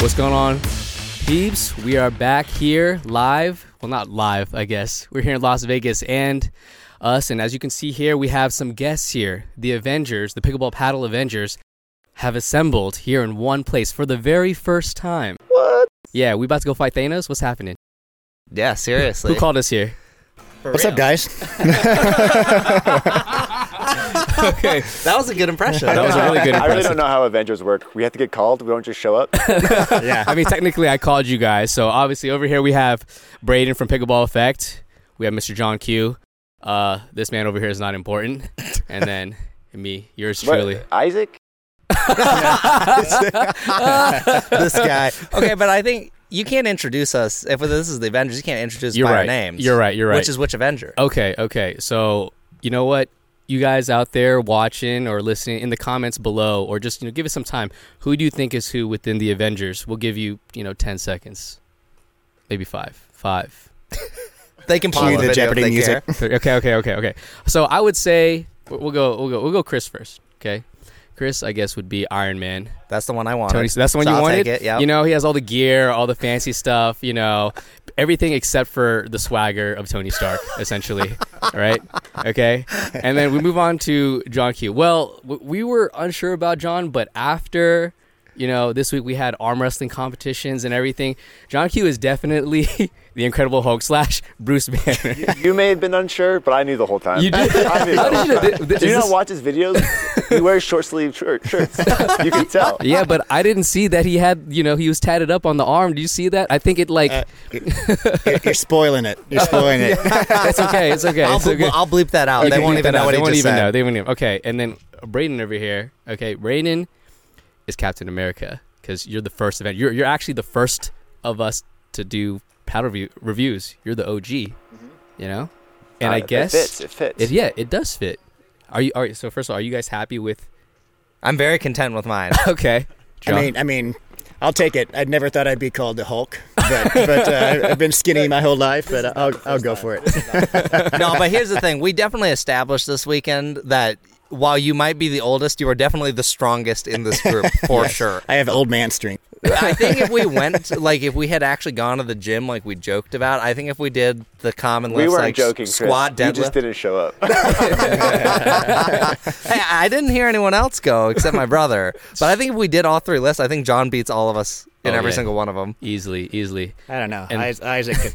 What's going on, peeps? We are back here live. Well, not live, I guess. We're here in Las Vegas and us. And as you can see here, we have some guests here. The Avengers, the Pickleball Paddle Avengers, have assembled here in one place for the very first time. What? Yeah, we about to go fight Thanos. What's happening? Yeah, seriously. Who called us here? What's up, guys? Okay, that was a good impression. that was a really good I really don't know how Avengers work. We have to get called. We don't just show up. yeah. I mean, technically, I called you guys. So obviously, over here we have Braden from Pickleball Effect. We have Mr. John Q. Uh, this man over here is not important, and then me, yours What, truly. Isaac? this guy. okay, but I think you can't introduce us if this is the Avengers. You can't introduce us You're by right. our names. You're right. You're right. Which is which Avenger? okay. Okay. So you know what? You guys out there watching or listening in the comments below, or just you know, give us some time. Who do you think is who within the Avengers? We'll give you you know ten seconds, maybe five. Five. They can pause the, the Jeopardy music. care. Okay, okay, okay, okay. So I would say we'll go, we'll go, we'll go. Chris first. Okay, Chris, I guess would be Iron Man. That's the one I wanted. Tony, that's the one So you I'll wanted. Take it, yeah. You know, he has all the gear, all the fancy stuff. You know, everything except for the swagger of Tony Stark, essentially. right? Okay. And then we move on to John Q. Well, we were unsure about John, but after. You know, this week we had arm wrestling competitions and everything. John Q is definitely the Incredible Hulk slash Bruce Banner. You may have been unsure, but I knew the whole time. You did? I knew the How whole did you know? time. Th- th- Do you not watch his videos? he wears short sleeve shirt, shirts. You can tell. Yeah, but I didn't see that he had, you know, he was tatted up on the arm. Do you see that? I think it like Uh, you're, you're spoiling it. You're spoiling it. it's okay, it's okay, I'll, it's ble- okay. I'll bleep that out. You they won't bleep even that know out. what They he won't just even said. know. They won't even. Okay, and then Braden over here. Okay, Braden is Captain America because you're the first event. You're you're actually the first of us to do paddle review, reviews. You're the OG. You know, and Uh, I guess it fits. It fits. it- yeah, it does fit. Are you? Are, so first of all, are you guys happy with? I'm very content with mine. Okay, I mean, I mean, I'll take it. I never thought I'd be called the Hulk, but, but uh, I've been skinny my whole life. But I'll, I'll go for it. no, but here's the thing: we definitely established this weekend that while you might be the oldest, you are definitely the strongest in this group for sure. I have old man strength. I think if we went, like, if we had actually gone to the gym, like we joked about, I think if we did the common list, we weren't like joking. squat, Chris. You just didn't show up. Hey, I didn't hear anyone else go except my brother. But I think if we did all three lists, I think John beats all of us in Oh, every yeah. single one of them. easily, easily. I don't know. And- Isaac can,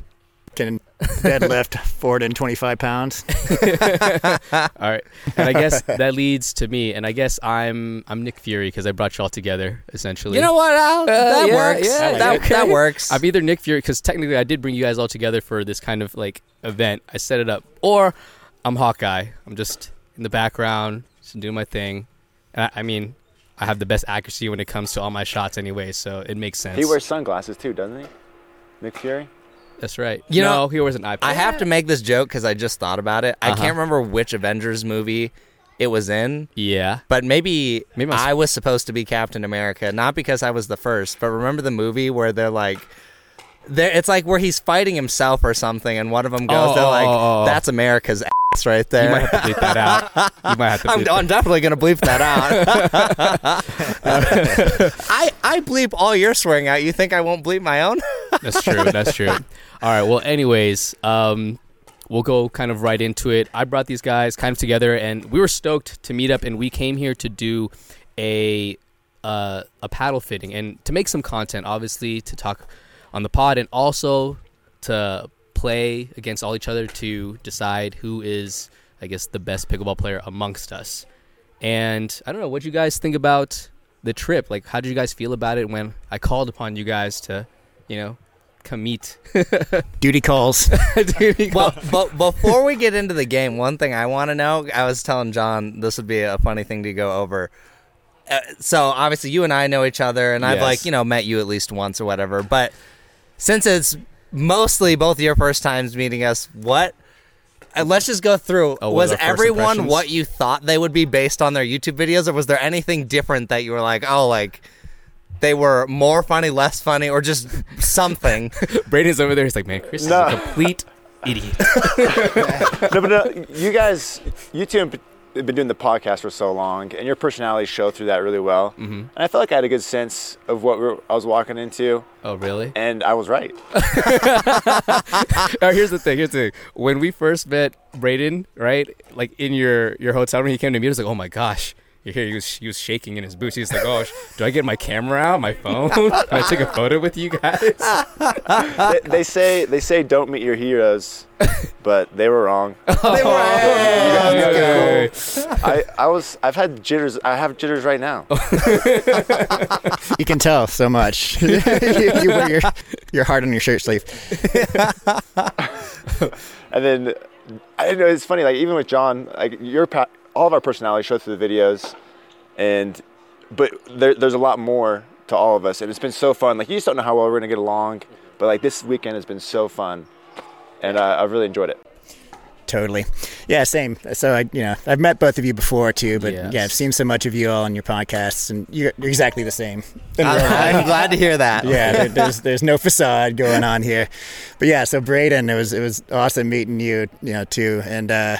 can deadlift 425 pounds. All right, and I guess that leads to me, and I guess I'm I'm Nick Fury because I brought you all together essentially. You know what, Al? Uh, that yeah, works. yeah, that, okay. that works. I'm either Nick Fury because technically I did bring you guys all together for this kind of like event. I set it up, or I'm Hawkeye. I'm just in the background, just doing my thing. And I, I mean, I have the best accuracy when it comes to all my shots anyway, so it makes sense. he wears sunglasses too, doesn't he? Nick Fury. That's right. You no, know, he wears an eye. I have to make this joke because I just thought about it. I Uh-huh. can't remember which Avengers movie it was in, Yeah. but maybe, Maybe I was- I was supposed to be Captain America, not because I was the first, but remember the movie where they're like, they're, it's like where he's fighting himself or something, and one of them goes, Oh, they're oh, like, oh, oh. "That's America's ass right there." You might have to bleep that out. You might have to. I'm, I'm definitely gonna bleep that out. I I bleep all your swearing out. You think I won't bleep my own? That's true. That's true. All right. Well, anyways, um, we'll go kind of right into it. I brought these guys kind of together, and we were stoked to meet up, and we came here to do a uh, a paddle fitting and to make some content, obviously, to talk on the pod, and also to play against all each other to decide who is, I guess, the best pickleball player amongst us. And I don't know what you guys think about the trip. Like, how did you guys feel about it when I called upon you guys to, you know, come meet? Duty calls. Dude, well, but before we get into the game, one thing I want to know, I was telling John this would be a funny thing to go over. Uh, so obviously you and I know each other, and I've like you know met you at least once or whatever. But since it's mostly both your first times meeting us, what? Uh, let's just go through. Oh, what was are our first everyone impressions? what you thought they would be based on their YouTube videos, or was there anything different that you were like, oh, like they were more funny, less funny, or just something? Braden's over there. He's like, man, Chris No. is a complete idiot. no, but no, you guys, you two in, been doing the podcast for so long, and your personality showed through that really well. Mm-hmm. And I felt like I had a good sense of what we were, I was walking into, Oh, really? and I was right. here's the thing. Here's the thing. When we first met Braden, right, like in your your hotel room, he came to me. He was like, "Oh my gosh." You hear he was he was shaking in his boots. He's like, "Oh, sh- do I get my camera out, my phone? Can I take a photo with you guys?" they, they say they say don't meet your heroes, but they were wrong. They were- Okay. I, I was I've had jitters. I have jitters right now. You can tell so much. you, you wear your, your heart on your shirt sleeve. And then I know it's funny. Like even with John, like your pa- all of our personality show through the videos, and but there, there's a lot more to all of us, and it's been so fun. Like you just don't know how well we're gonna get along, but like this weekend has been so fun, and uh, I've really enjoyed it. Totally. Yeah, same. So I, you know, I've met both of you before too, but Yes. yeah, I've seen so much of you all on your podcasts, and you're, you're exactly the same. in real. I- I'm glad to hear that. yeah, there, there's there's no facade going on here, but yeah. So Braden, it was it was awesome meeting you, you know, too, and uh,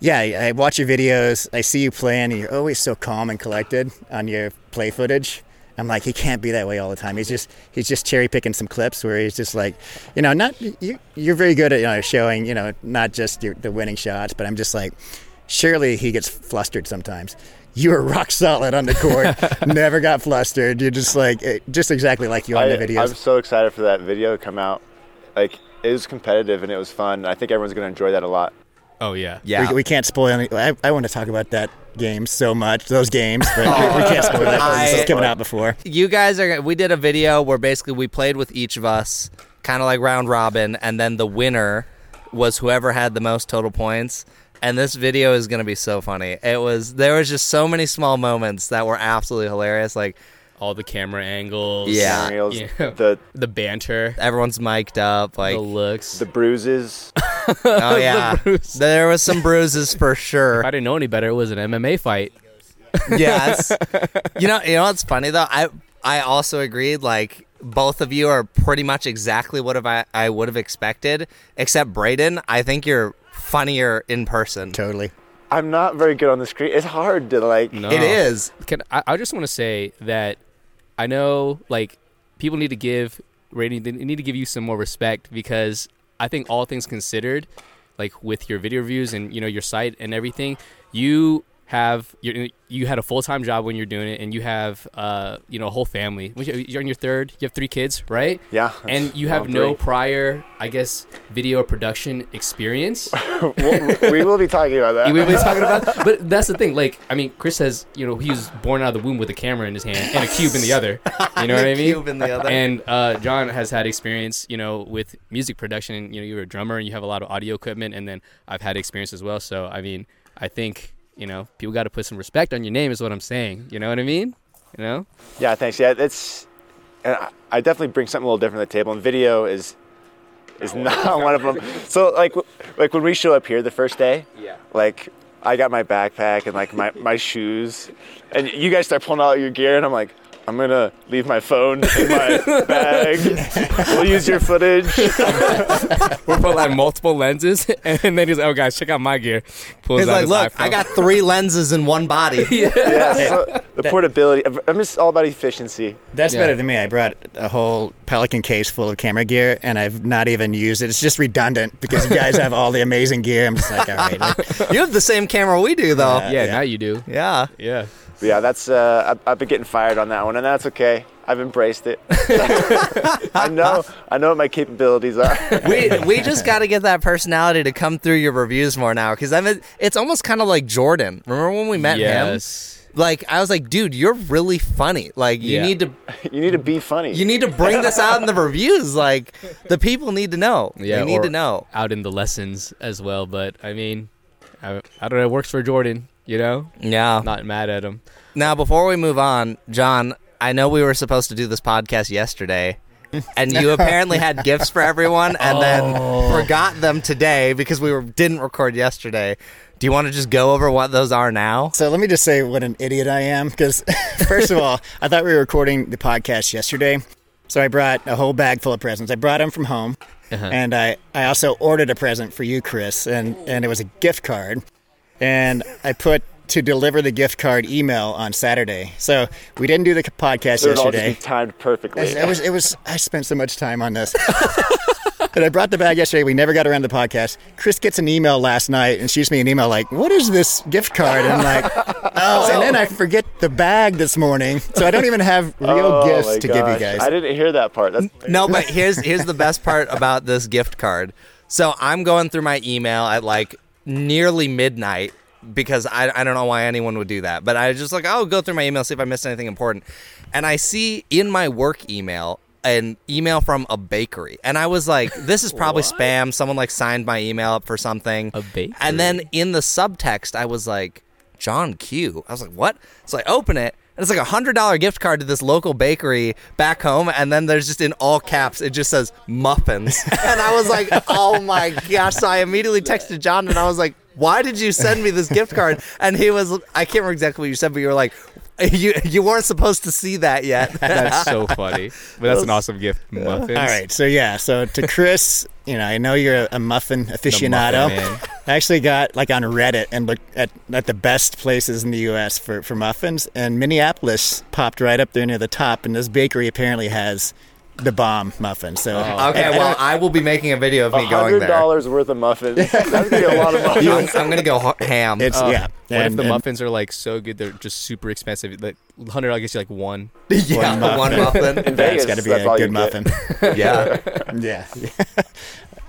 yeah, I watch your videos. I see you playing, and you're always so calm and collected on your play footage. I'm like, he can't be that way all the time. He's just he's just cherry picking some clips where he's just like, you know, not you. You're very good at you know, showing, you know, not just your, the winning shots, but I'm just like, surely he gets flustered sometimes. You are rock solid on the court, never got flustered. You're just like, eh, just exactly like you on I, the videos. I'm so excited for that video to come out. Like it was competitive and it was fun. I think everyone's gonna enjoy that a lot. Oh yeah. Yeah. We, we can't spoil any. I, I want to talk about that game so much, those games, but we, we can't spoil that. 'cause This is coming out before. you guys are we did a video where basically we played with each of us kind of like round robin and then the winner was whoever had the most total points and this video is going to be so funny it was there was just so many small moments that were absolutely hilarious like All the camera angles. Yeah. Reels, Yeah. The The banter. everyone's mic'd up like the looks. the bruises. oh yeah bruise. there was some bruises for sure if I didn't know any better, it was an MMA fight. yes. You know, you know what's funny though? I I also agreed. Like both of you are pretty much exactly what have I I would have expected, except Braden. I think you're funnier in person. Totally. I'm not very good on the screen. It's hard to like. No. It is. Can I, I just want to say that I know like people need to give rating they need to give you some more respect because I think all things considered, like with your video reviews and you know your site and everything, you have you you had a full time job when you're doing it and you have uh you know a whole family. You're on your third. You have three kids, right? Yeah. And you have no three. prior, I guess, video production experience. We'll- be talking about that. You know what I'm talking about? That. But that's the thing. Like, I mean, Chris says, you know, he was born out of the womb with a camera in his hand and a cube in the other. You know what I mean? Cube in the other. And uh, John has had experience, you know, with music production. You know, you're a drummer and you have a lot of audio equipment, and then I've had experience as well. So, I mean, I think you know, people got to put some respect on your name, is what I'm saying. You know what I mean? You know? Yeah, thanks. Yeah, it's. and I- I definitely bring something a little different to the table, and video is is oh, not one of them. So like w- like when we show up here the first day, Yeah. like I got my backpack and like my, my shoes, and you guys start pulling out your gear, and I'm like. I'm gonna leave my phone in my bag. We'll use your footage. We're putting like multiple lenses, and then he's like, "Oh, guys, check out my gear." Pulls He's out like, look, iPhone. I got three lenses in one body. Yeah, so the portability. I'm just all about efficiency. That's Yeah. better than me. I brought a whole Pelican case full of camera gear, and I've not even used it. It's just redundant because you guys have all the amazing gear. I'm just like, all right. like, You have the same camera we do, though. Yeah. yeah, now you do. Yeah. Yeah. But yeah, that's uh, I've, I've been getting fired on that one, and that's okay. I've embraced it. I know, I know what my capabilities are. we we just got to get that personality to come through your reviews more now because I mean it's almost kind of like Jordan. Remember when we met him? yes. Like I was like, dude, you're really funny. Like you Yeah. need to you need to be funny. you need to bring this out in the reviews. Like the people need to know. Yeah, they need or to know. out in the lessons as well. But I mean, I, I don't know. It works for Jordan. You know, Yeah. not mad at him. Now before we move on, John, I know we were supposed to do this podcast yesterday. And you apparently had gifts for everyone, and then forgot them today because we were, didn't record yesterday. Do you want to just go over what those are now? so let me just say what an idiot I am. Because first of all, I thought we were recording the podcast yesterday, so I brought a whole bag full of presents. I brought them from home, Uh-huh. and I I also ordered a present for you, Chris, and and it was a gift card. And I put to deliver the gift card email on Saturday. So we didn't do the podcast It would all just yesterday. be timed perfectly. It was, it was, I spent so much time on this. and I brought the bag yesterday. We never got around to the podcast. Chris gets an email last night and shoots me an email like, What is this gift card? And I'm like, Oh, and then oh. I forget the bag this morning. So I don't even have real Oh gifts to give you guys. I didn't hear that part. That's No, but here's here's the best part about this gift card. So I'm going through my email at like nearly midnight because I, I don't know why anyone would do that. But I just like I'll go through my email see if I missed anything important, and I see in my work email an email from a bakery, and I was like, this is probably spam. Someone like signed my email up for something. A bakery? And then in the subtext, I was like, John Q. I was like, what? So I open it. And it's like a hundred dollar gift card to this local bakery back home, and then there's just in all caps, it just says muffins. and I was like, oh my gosh! So I immediately texted John, and I was like, why did you send me this gift card? And he was, I can't remember exactly what you said, but you were like, you you weren't supposed to see that yet. That's so funny. But that's an awesome gift. Muffins. All right, so yeah, so to Chris, you know, I know you're a muffin aficionado. man. I actually got like on Reddit and looked at, at the best places in the U.S. for, for muffins, and Minneapolis popped right up there near the top. And this bakery apparently has the bomb muffin. So Okay, well, I will be making a video of me going hundred there. dollars worth of muffins. That's gonna be a lot of money. I'm, I'm gonna go ham. it's Uh, yeah. What if and- the and- muffins are like so good they're just super expensive? Like hundred, I guess you like one. yeah, muffin. one muffin. In That's Vegas, got to be a good you get. muffin. yeah, yeah.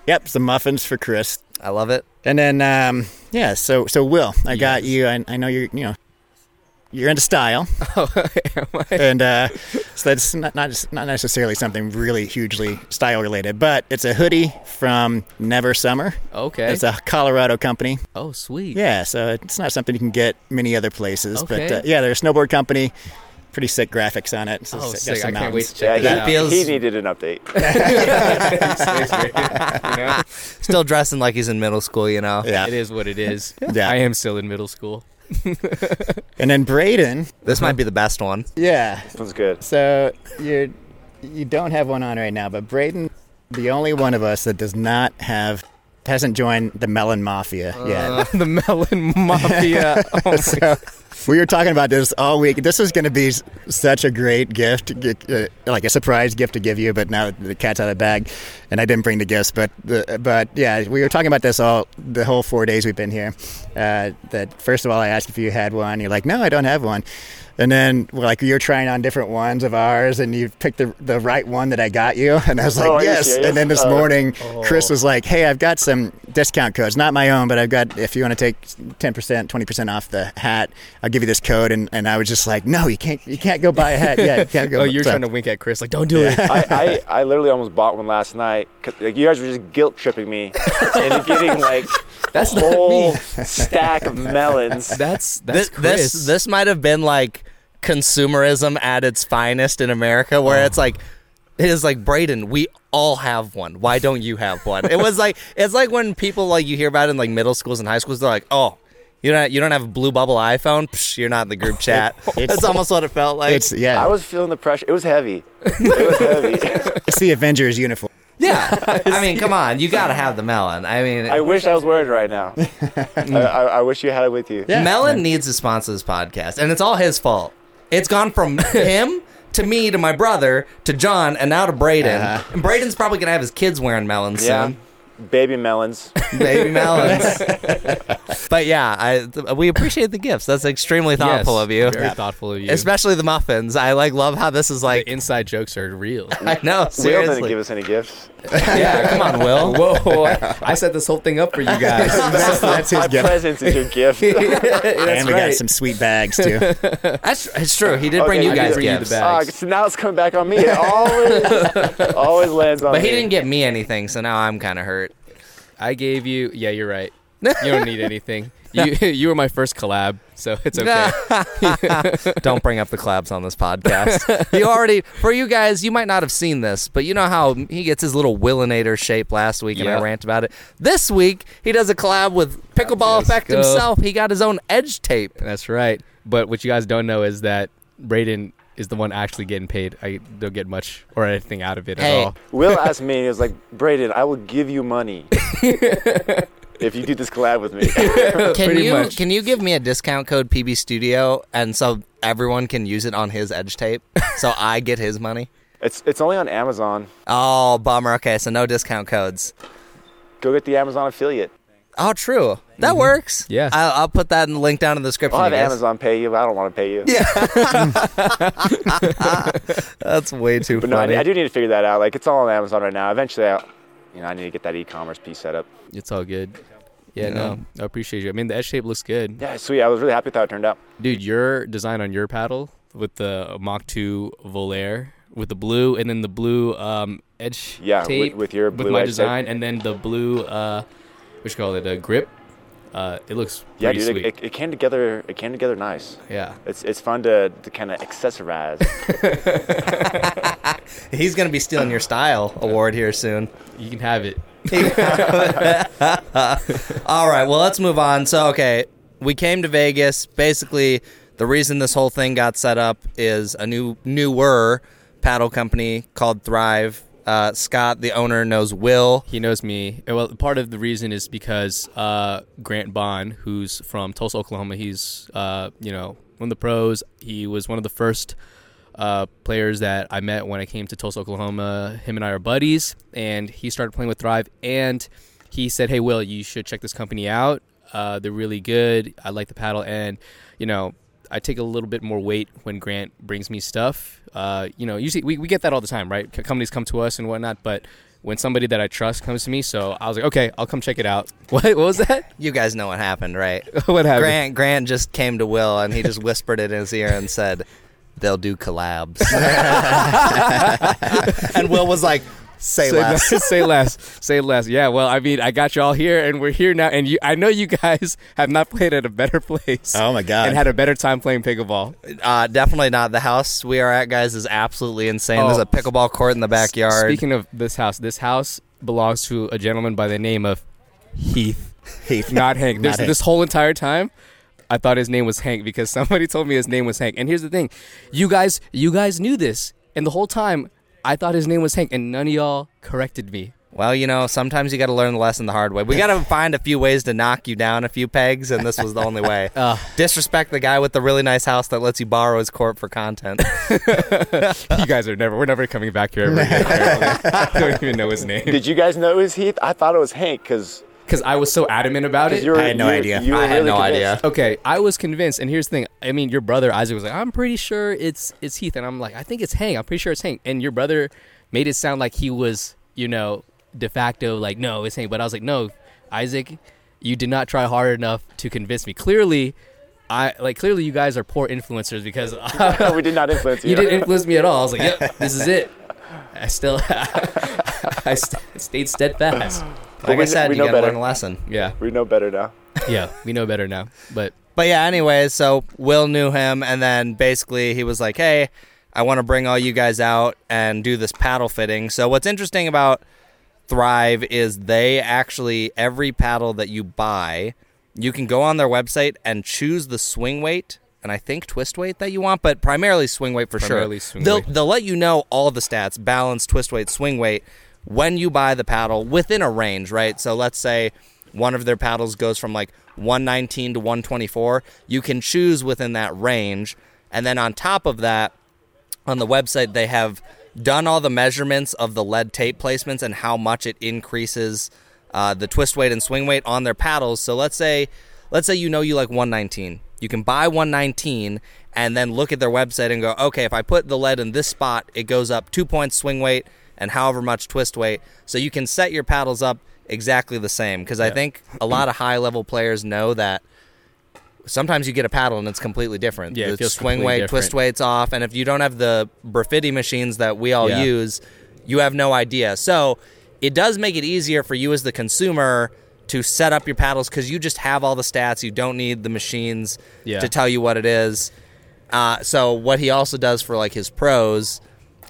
yep, some muffins for Chris. I love it. And then, um, yeah, so so Will, I got you. I, I know you're, you know, you're into style, and uh, so that's not not, just, not necessarily something really hugely style related, but it's a hoodie from Never Summer. Okay. It's a Colorado company. oh, sweet. Yeah, so it's not something you can get many other places, but Okay. uh, yeah, they're a snowboard company. Pretty sick graphics on it. So Oh, sick. I can't wait mountains. to Yeah, check he, that out. feels- he needed an update. you know? Still dressing like he's in middle school, you know. Yeah, It is what it is. Yeah. I am still in middle school. and then Braden. This might be the best one. Yeah, This one's good. So you you don't have one on right now, but Braden, the only one of us that does not have hasn't joined the Melon Mafia yet. the Melon Mafia. Oh, so we were talking about this all week. This is going to be such a great gift, uh, like a surprise gift to give you. But now the cat's out of the bag, and I didn't bring the gifts. But the, but yeah, we were talking about this all the whole four days we've been here. Uh, that first of all, I asked if you had one. You're like, no, I don't have one. And then, like, you're trying on different ones of ours, and you picked the, the right one that I got you. And I was like, Oh, are you yes. And then this uh, Oh. morning, Chris was like, hey, I've got some discount codes, not my own, but I've got, if you want to take 10%, 20% off the hat, I'll give you this code. And, and I was just like, no, you can't, you can't go buy a hat yet. You can't go. oh, you're so- trying to wink at Chris. Like, don't do it. I, I, I literally almost bought one last night. 'cause, Like you guys were just guilt tripping me into getting like That's a not whole me. stack of melons. That's This that's Chris. this this might have been like consumerism at its finest in America, where Oh. it's like it is like Braden, we all have one. Why don't you have one? It was like it's like when people like you hear about it in like middle schools and high schools, they're like, oh. You don't, you don't have a blue bubble iPhone? Psh, you're not in the group chat. That's almost what it felt like. It's, yeah. I was feeling the pressure. It was heavy. It was heavy. it's the Avengers uniform. Yeah. I mean, come on. You got to have the melon. I mean, I wish I was wearing right now. I, I, I wish you had it with you. Yeah. Melin needs to sponsor this podcast, and it's all his fault. It's gone from him to me to my brother to John and now to Braden. Uh-huh. And Braden's probably gonna have his kids wearing melons Yeah. soon. Baby melons. Baby melons. but yeah, I th- we appreciate the gifts. That's extremely thoughtful Yes, of you. Very thoughtful of you. Especially the muffins. I like love how this is like the inside jokes are real. I know, Will didn't seriously. give us any gifts. yeah, come on, Will. Whoa! I, I set this whole thing up for you guys. that's, that's his My gift. presence is your gift. and we got some sweet bags too. That's it's true. He did bring Okay, you I guys did bring you the gifts. bag. Ah, bags. so now it's coming back on me. It always, always lands on But me. he didn't get me anything, so now I'm kind of hurt. I gave you. Yeah, you're right. You don't need anything. You you were my first collab, so it's okay. Don't bring up the collabs on this podcast. you already, for you guys, you might not have seen this, but you know how he gets his little Willinator shape last week, and I rant about it. This week, he does a collab with Pickleball Let's Effect go. himself. He got his own edge tape. That's right. But what you guys don't know is that Braden is the one actually getting paid. I don't get much or anything out of it Hey. at all. Will asked me, he was like, Braden, I will give you money if you do this collab with me. Can Pretty you much. can you give me a discount code PB Studio and so everyone can use it on his edge tape so I get his money? it's it's only on Amazon. Oh, bummer. Okay, so no discount codes. Go get the Amazon affiliate. Oh, true. That works. Mm-hmm. Yeah. I'll, I'll put that in the link down in the description. I'll have you guys. Amazon pay you, but I don't want to pay you. Yeah. That's way too But no, I. I do need to figure that out. Like it's all on Amazon right now. Eventually, I'll, you know, I need to get that e-commerce piece set up. It's all good. Yeah, Yeah. no, I appreciate you. I mean, the edge tape looks good, Yeah, sweet. I was really happy with how it turned out. dude. Your design on your paddle with the Mach 2 Volair with the blue and then the blue um, edge Yeah, with- tape with your with my edge tape. design, and then the blue uh, what you call it, a grip. Uh, it looks Yeah, dude, sweet. it, it, it came together. It came together nice. yeah, It's it's fun to, to kind of accessorize. He's gonna be stealing your style award here soon. you can have it. All right, well, let's move on. So, okay, we came to Vegas. Basically, the reason this whole thing got set up is a new newer paddle company called Thrive. Uh, Scott, the owner, knows Will. He knows me. Well, part of the reason is because uh, Grant Bond, who's from Tulsa, Oklahoma, he's uh, you know one of the pros. He was one of the first uh, players that I met when I came to Tulsa, Oklahoma. Him and I are buddies, and he started playing with Thrive. And he said, "Hey, Will, you should check this company out. Uh, they're really good. I like the paddle, and you know." I take a little bit more weight when Grant brings me stuff. Uh, you know, usually we, we get that all the time, right? C- companies come to us and whatnot, but when somebody that I trust comes to me, so I was like, okay, I'll come check it out. What, what was that? You guys know what happened, right? what happened? Grant Grant just came to Will and he just whispered it in his ear and said, "They'll do collabs." and Will was like, "Say, say less." less. say less. Say less. Yeah. Well, I mean, I got you all here, and we're here now. And you, I know you guys have not played at a better place. Oh my god! And had a better time playing pickleball. Uh, definitely not. The house we are at, guys, is absolutely insane. There's Oh. a pickleball court in the backyard. Speaking of this house, this house belongs to a gentleman by the name of Heath, Heath. not Hank. Not Hank. this whole entire time. I thought his name was Hank because somebody told me his name was Hank. And here's the thing, you guys, you guys knew this, and the whole time I thought his name was Hank, and none of y'all corrected me. well, you know, sometimes you got to learn the lesson the hard way. We got to find a few ways to knock you down a few pegs, and this was the only way. Uh, Disrespect the guy with the really nice house that lets you borrow his court for content. you guys are never, we're never coming back here ever again. I don't even know his name Did you guys know it was Heath? I thought it was Hank because because I was so adamant about it. I had no idea. You were I had really no convinced. idea. Okay, I was convinced, and here's the thing. I mean, your brother Isaac was like, "I'm pretty sure it's it's Heath," and I'm like, "I think it's Hank. I'm pretty sure it's Hank." And your brother made it sound like he was, you know, de facto like, "No, it's Hank." But I was like, "No, Isaac, you did not try hard enough to convince me. Clearly, I like clearly you guys are poor influencers because we did not influence you. you didn't influence me at all. I was like, "Yep, this is it." I still, I st- stayed steadfast. Like we I said, we you know got to better. learn a lesson. Yeah, we know better now. yeah, we know better now. But But yeah, anyways, so Will knew him, and then basically he was like, "Hey, I want to bring all you guys out and do this paddle fitting." So what's interesting about Thrive is they actually every paddle that you buy, you can go on their website and choose the swing weight and I think twist weight that you want, but primarily swing weight for Primarily sure. swing they'll weight. they'll let you know all the stats, balance, twist weight, swing weight when you buy the paddle within a range, right? So let's say one of their paddles goes from like 119 to 124. You can choose within that range. And then on top of that, on the website, they have done all the measurements of the lead tape placements and how much it increases uh, the twist weight and swing weight on their paddles. So let's say, let's say you know you like 119. You can buy 119 and then look at their website and go, okay, if I put the lead in this spot, it goes up two points swing weight and however much twist weight. So you can set your paddles up exactly the same. Because I think a lot of high level players know that sometimes you get a paddle and it's completely different. Yeah, the swing weight, twist different. weight's off, and if you don't have the Briffidi machines that we all Yeah. use, you have no idea. So it does make it easier for you as the consumer to set up your paddles because you just have all the stats. You don't need the machines Yeah. to tell you what it is. Uh, so what he also does for like his pros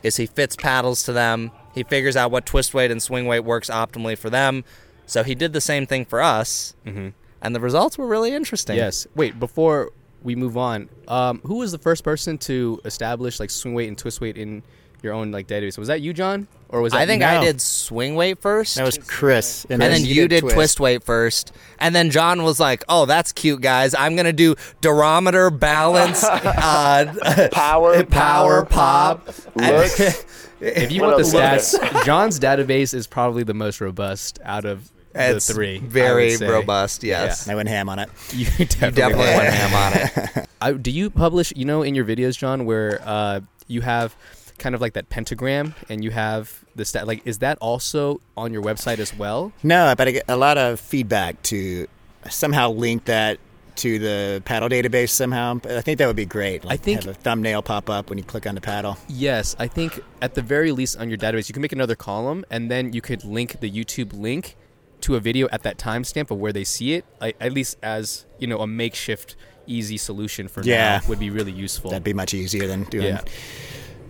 is he fits paddles to them. He figures out what twist weight and swing weight works optimally for them. So he did the same thing for us, Mhm. and the results were really interesting. Yes. Wait, before we move on, um, who was the first person to establish like swing weight and twist weight in your own like database. Was that you, John, or was that I think you? I did swing weight first. That was Chris, and then you did twist. weight first, and then John was like, "Oh, that's cute, guys. I'm gonna do durometer, balance, uh, Power, power, pop." looks. If you What want the stats, John's database is probably the most robust out of the three. Very robust. Yes, I went ham on it. You definitely, definitely went went ham on it. I, do you publish, you know, in your videos, John, where uh, you have kind of like that pentagram and you have the stat? Like, is that also on your website as well? No, but I get a lot of feedback to somehow link that to the paddle database somehow. I think that would be great. Like think- have a thumbnail pop up when you click on the paddle. Yes, I think at the very least on your database, you can make another column and then you could link the YouTube link to a video at that timestamp of where they see it, at least as, you know, a makeshift easy solution for Yeah. now would be really useful. That'd be much easier than doing Yeah.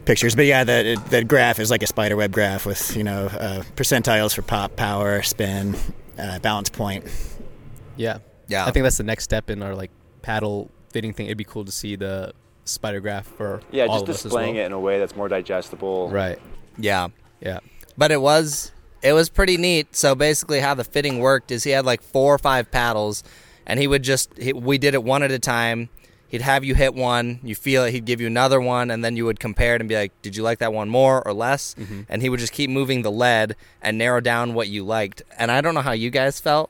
Pictures. But yeah, the the graph is like a spider web graph with you know uh, percentiles for pop, power, spin, uh, balance point. Yeah. Yeah. I think that's the next step in our like paddle fitting thing. It'd be cool to see the spider graph for Yeah, all just of us as displaying well. it in a way that's more digestible. Right. Yeah, Yeah. but it was it was pretty neat. So basically, how the fitting worked is he had like four or five paddles, and he would just he, we did it one at a time. He'd have you hit one, you feel it, he'd give you another one, and then you would compare it and be like, "Did you like that one more or less?" Mm-hmm. And he would just keep moving the lead and narrow down what you liked. And I don't know how you guys felt,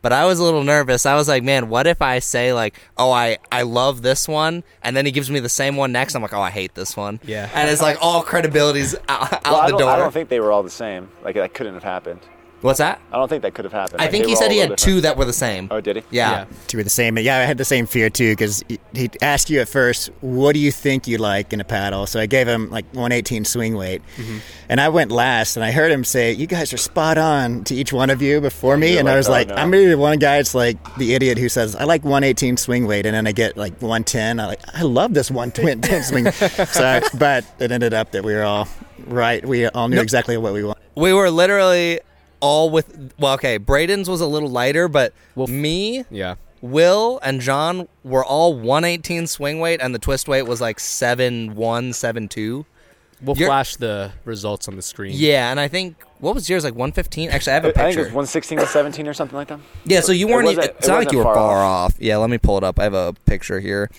but I was a little nervous. I was like, "Man, what if I say like, oh, I I love this one," and then he gives me the same one next. I'm like, "Oh, I hate this one." Yeah. and it's like all credibility's out, out Well, I the door. I don't think they were all the same. Like that couldn't have happened. What's that? I don't think that could have happened. I Like, think he said he had little two that were the same. Oh, did he? Yeah. Two were the same. Yeah, I had the same fear too because he asked you at first, "What do you think you like in a paddle?" So I gave him like 118 swing weight, Mm-hmm. and I went last, and I heard him say, "You guys are spot on to each one of you before me," You're and I was "Oh, like, no." "I'm really the one guy. It's like the idiot who says I like 118 swing weight, and then I get like 110. I like I love this 110 swing." So, I- but it ended up that we were all right. We all knew exactly what we wanted. We were literally all with. Well, okay, Braden's was a little lighter, but Well, me, Yeah. Will, and John were all 118 swing weight, and the twist weight was like seven one, seven two. We'll You're- flash the results on the screen. Yeah, and I think what was yours like 115? Actually, I have I a think it picture. was 116 to 17 or something like that. yeah, so you weren't. wasn't- It, it it's not like wasn't you were far far off. Yeah, let me pull it up. I have a picture here.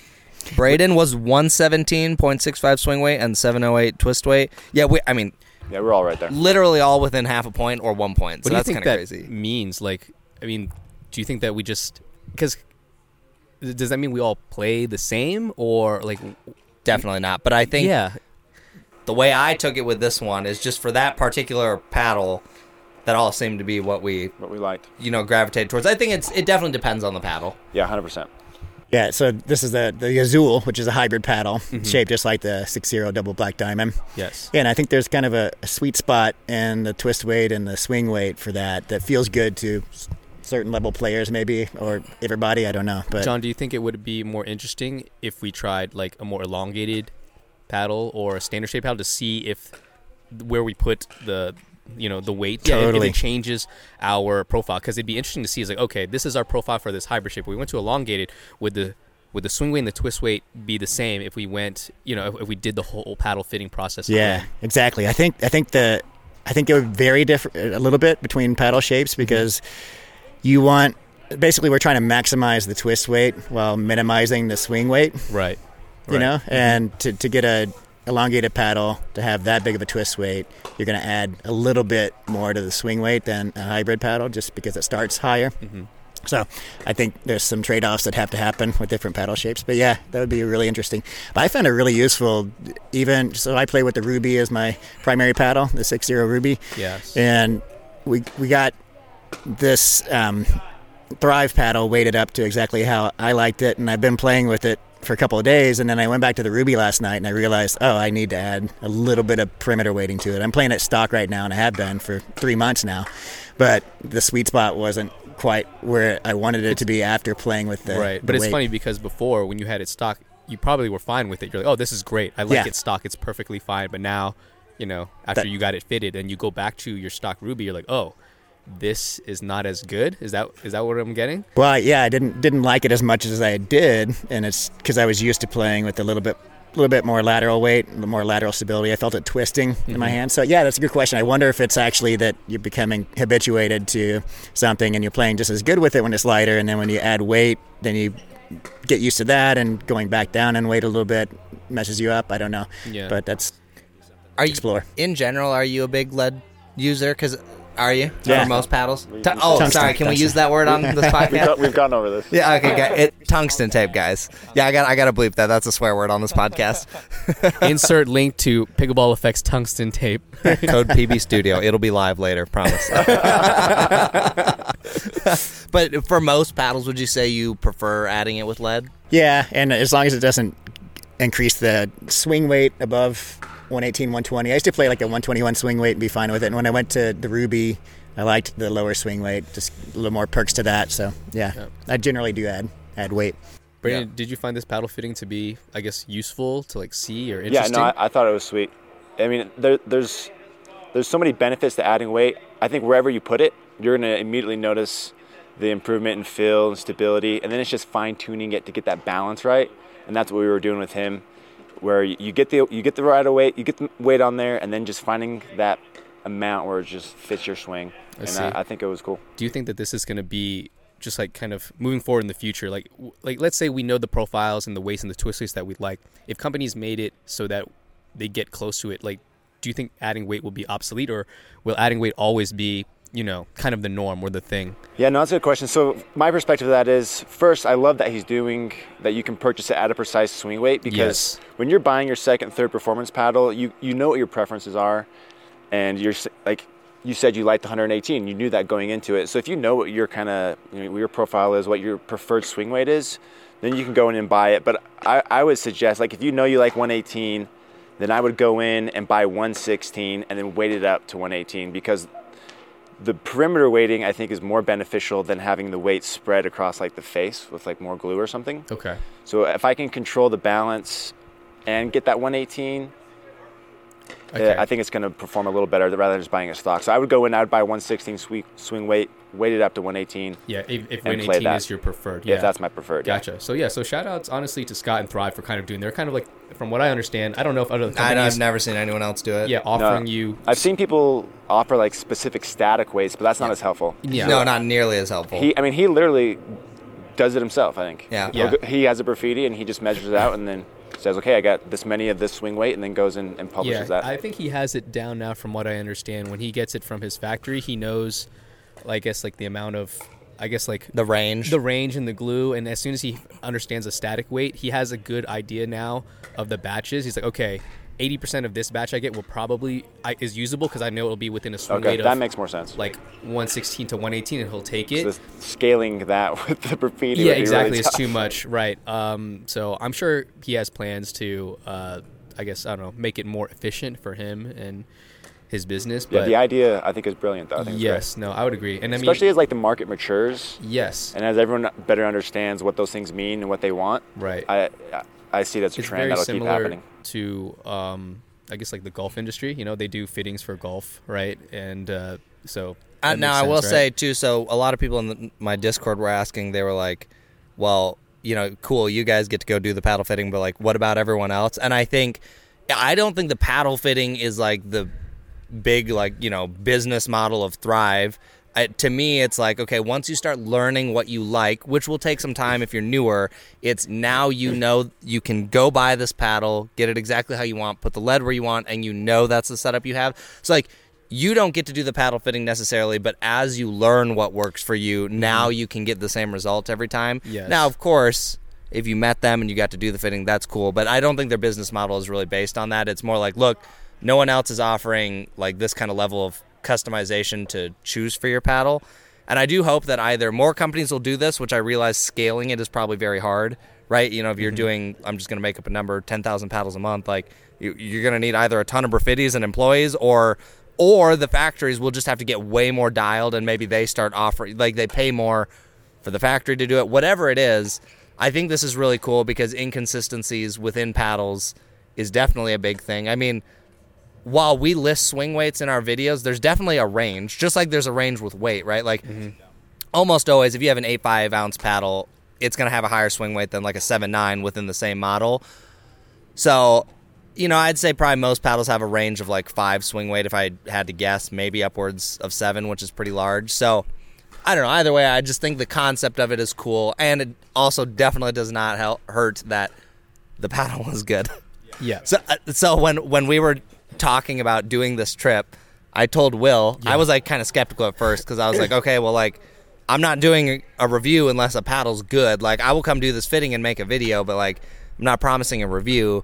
Braden was 117.65 swing weight and 708 twist weight. Yeah, we, I mean, Yeah, we're all right there. literally all within half a point or one point. So What do that's think kind that of crazy. means? Like, I mean, do you think that we just because does that mean we all play the same or like? Definitely not. But I think yeah. the way I took it with this one is just for that particular paddle, that all seemed to be what we, What we liked. you know, gravitated towards. I think it's it definitely depends on the paddle. Yeah, 100%. Yeah, so this is the the Azul, which is a hybrid paddle, Mm-hmm. shaped just like the Six Zero Double Black Diamond. Yes. Yeah, and I think there's kind of a, a sweet spot in the twist weight and the swing weight for that that feels good to certain level players, maybe, or everybody. I don't know, but John, do you think it would be more interesting if we tried like a more elongated paddle or a standard shape paddle to see if where we put the you know the weight yeah, if- if, Totally. it changes our profile because it'd be interesting to see is like okay this is our profile for this hybrid shape we went to elongated with the would the swing weight and the twist weight be the same if we went you know if, if we did the whole paddle fitting process yeah, again? exactly. I think I think the I think it would vary different a little bit between paddle shapes Mm-hmm. because you want basically we're trying to maximize the twist weight while minimizing the swing weight. right you Right. know and to, to get a elongated paddle to have that big of a twist weight. You're going to add a little bit more to the swing weight than a hybrid paddle just because it starts higher. So i think there's some trade-offs that have to happen with different paddle shapes but yeah that would be really interesting. But i found it really useful even so i play with the ruby as my primary paddle the 60 ruby. Yes. And we we got this um, Thrive paddle weighted up to exactly how I liked it, and I've been playing with it for a couple of days, and then I went back to the Ruby last night, and I realized, oh, I need to add a little bit of perimeter weighting to it. I'm playing it stock right now, and I have been for three months now, but the sweet spot wasn't quite where I wanted it to be after playing with the right the but it's weight. funny because before when you had it stock you probably were fine with it you're like oh this is great i like Yeah. it stock it's perfectly fine but now you know after That- you got it fitted and you go back to your stock ruby you're like oh this is not as good is that is that what i'm getting Well, yeah, I didn't didn't like it as much as I did, and it's because I was used to playing with a little bit little bit more lateral weight, more lateral stability. I felt it twisting in my mm-hmm. hand. So yeah, that's a good question. I wonder if it's actually that you're becoming habituated to something and you're playing just as good with it when it's lighter, and then when you add weight, then you get used to that, and going back down and weight a little bit messes you up. I don't know, Yeah. but that's Are you explore. in general? Are you a big lead user? Because are you Yeah. for most paddles? Tu- oh, Tungsten, sorry. Can we use that word on this We've, podcast? got, we've gone over this. Yeah, okay, gu- it, tungsten tape, guys. Yeah, I got, I got to bleep that. That's a swear word on this podcast. Insert link to Pickleball Effects tungsten tape. Code PB Studio. It'll be live later, promise. but for most paddles, would you say you prefer adding it with lead? Yeah, and as long as it doesn't increase the swing weight above 118, 120. I used to play like a 121 swing weight and be fine with it. And when I went to the Ruby, I liked the lower swing weight, just a little more perks to that. So yeah, Yep. I generally do add add weight. Brandon, Yeah. did you find this paddle fitting to be, I guess, useful to like see or Yeah, interesting? no, I, I thought it was sweet. I mean, there, there's there's so many benefits to adding weight. I think wherever you put it, you're gonna immediately notice the improvement in feel and stability, and then it's just fine tuning it to get that balance right. And that's what we were doing with him, where you get the you get the right weight, you get the weight on there, and then just finding that amount where it just fits your swing. I and. I, I think it was cool. do you think that this is going to be just like kind of moving forward in the future like like let's say we know the profiles and the weights and the twisters that we like if companies made it so that they get close to it like do you think adding weight will be obsolete or will adding weight always be you know kind of the norm or the thing Yeah, no, that's a good question. So my perspective of that is, first, I love that he's doing that. You can purchase it at a precise swing weight because Yes. when you're buying your second, third performance paddle, you you know what your preferences are, and you're like you said you liked the 118. You knew that going into it. So if you know what your kind of you know, your profile is, what your preferred swing weight is, then you can go in and buy it. But I, I would suggest like if you know you like 118, then I would go in and buy 116 and then weight it up to 118 because the perimeter weighting I think is more beneficial than having the weight spread across like the face with like more glue or something. okay So if I can control the balance and get that 118, okay I think it's going to perform a little better rather than just buying a stock. So I would go in, I would buy 116 swing, swing weight, weight it up to 118 yeah if, if and win play 18 that. is your preferred yeah if that's my preferred. yeah. Gotcha. So yeah, so shout outs honestly to Scott and Thrive for kind of doing. They're kind of like, from what I understand, I don't know if other I companies, know, I've never seen anyone else do it. yeah, No, offering you. I've seen people offer like specific static weights, but that's not as helpful. Yeah. No, not nearly as helpful. He, I mean, he literally does it himself. I think. Yeah. Yeah. He has a Briffidi and he just measures it out and then says, "Okay, I got this many of this swing weight," and then goes in and Yeah, publishes that. I think he has it down now. From what I understand, when he gets it from his factory, he knows, I guess, like the amount of, I guess, like the range. the range and the glue. And as soon as he understands a static weight, he has a good idea now of the batches. He's like, okay, eighty percent of this batch I get will probably I, is usable because I know it'll be within a swing okay, weight that of makes more sense. like one sixteen to one eighteen, and he'll take it. So scaling that with the Briffidi. yeah exactly Really it's tough. too much right um so i'm sure he has plans to uh i guess i don't know make it more efficient for him and his business Yeah, the idea I think is brilliant though. I think yes no i would agree and i mean especially as like the market matures yes and as everyone better understands what those things mean and what they want. right I I- I see that's a it's trend very that'll keep similar happening. to um i guess like the golf industry you know they do fittings for golf right and uh so Uh, now makes I will sense, say too. So a lot of people in the, my Discord were asking. They were like, "Well, you know, cool. You guys get to go do the paddle fitting, but like, what about everyone else?" And I think, I don't think the paddle fitting is like the big like you know business model of Thrive. To me, it's like okay, once you start learning what you like, which will take some time if you're newer, it's now you mm. know you can go buy this paddle, get it exactly how you want, put the lead where you want, and you know that's the setup you have. So like you don't get to do the paddle fitting necessarily, but as you learn what works for you, now mm. you can get the same result every time. Yes. Now, of course, if you met them and you got to do the fitting, that's cool. But I don't think their business model is really based on that. It's more like, look, no one else is offering like this kind of level of customization to choose for your paddle. And I do hope that either more companies will do this, which I realize scaling it is probably very hard, right? You know, if you're mm-hmm. doing, I'm just going to make up a number, 10,000 paddles a month, like you, you're going to need either a ton of Briffidis and employees or or the factories will just have to get way more dialed and maybe they start offering like they pay more for the factory to do it whatever it is i think this is really cool because inconsistencies within paddles is definitely a big thing i mean while we list swing weights in our videos there's definitely a range just like there's a range with weight right like almost always if you have an 8.5 ounce paddle it's going to have a higher swing weight than like a 7.9 within the same model So, you know, I'd say probably most paddles have a range of like five swing weight. If I had to guess, maybe upwards of seven, which is pretty large. So, I don't know. Either way, I just think the concept of it is cool, and it also definitely does not help hurt that the paddle was good. Yeah. So, uh, so when when we were talking about doing this trip, I told Will I was like kind of skeptical at first because I was like, okay, well, like I'm not doing a review unless a paddle's good. Like I will come do this fitting and make a video, but like I'm not promising a review.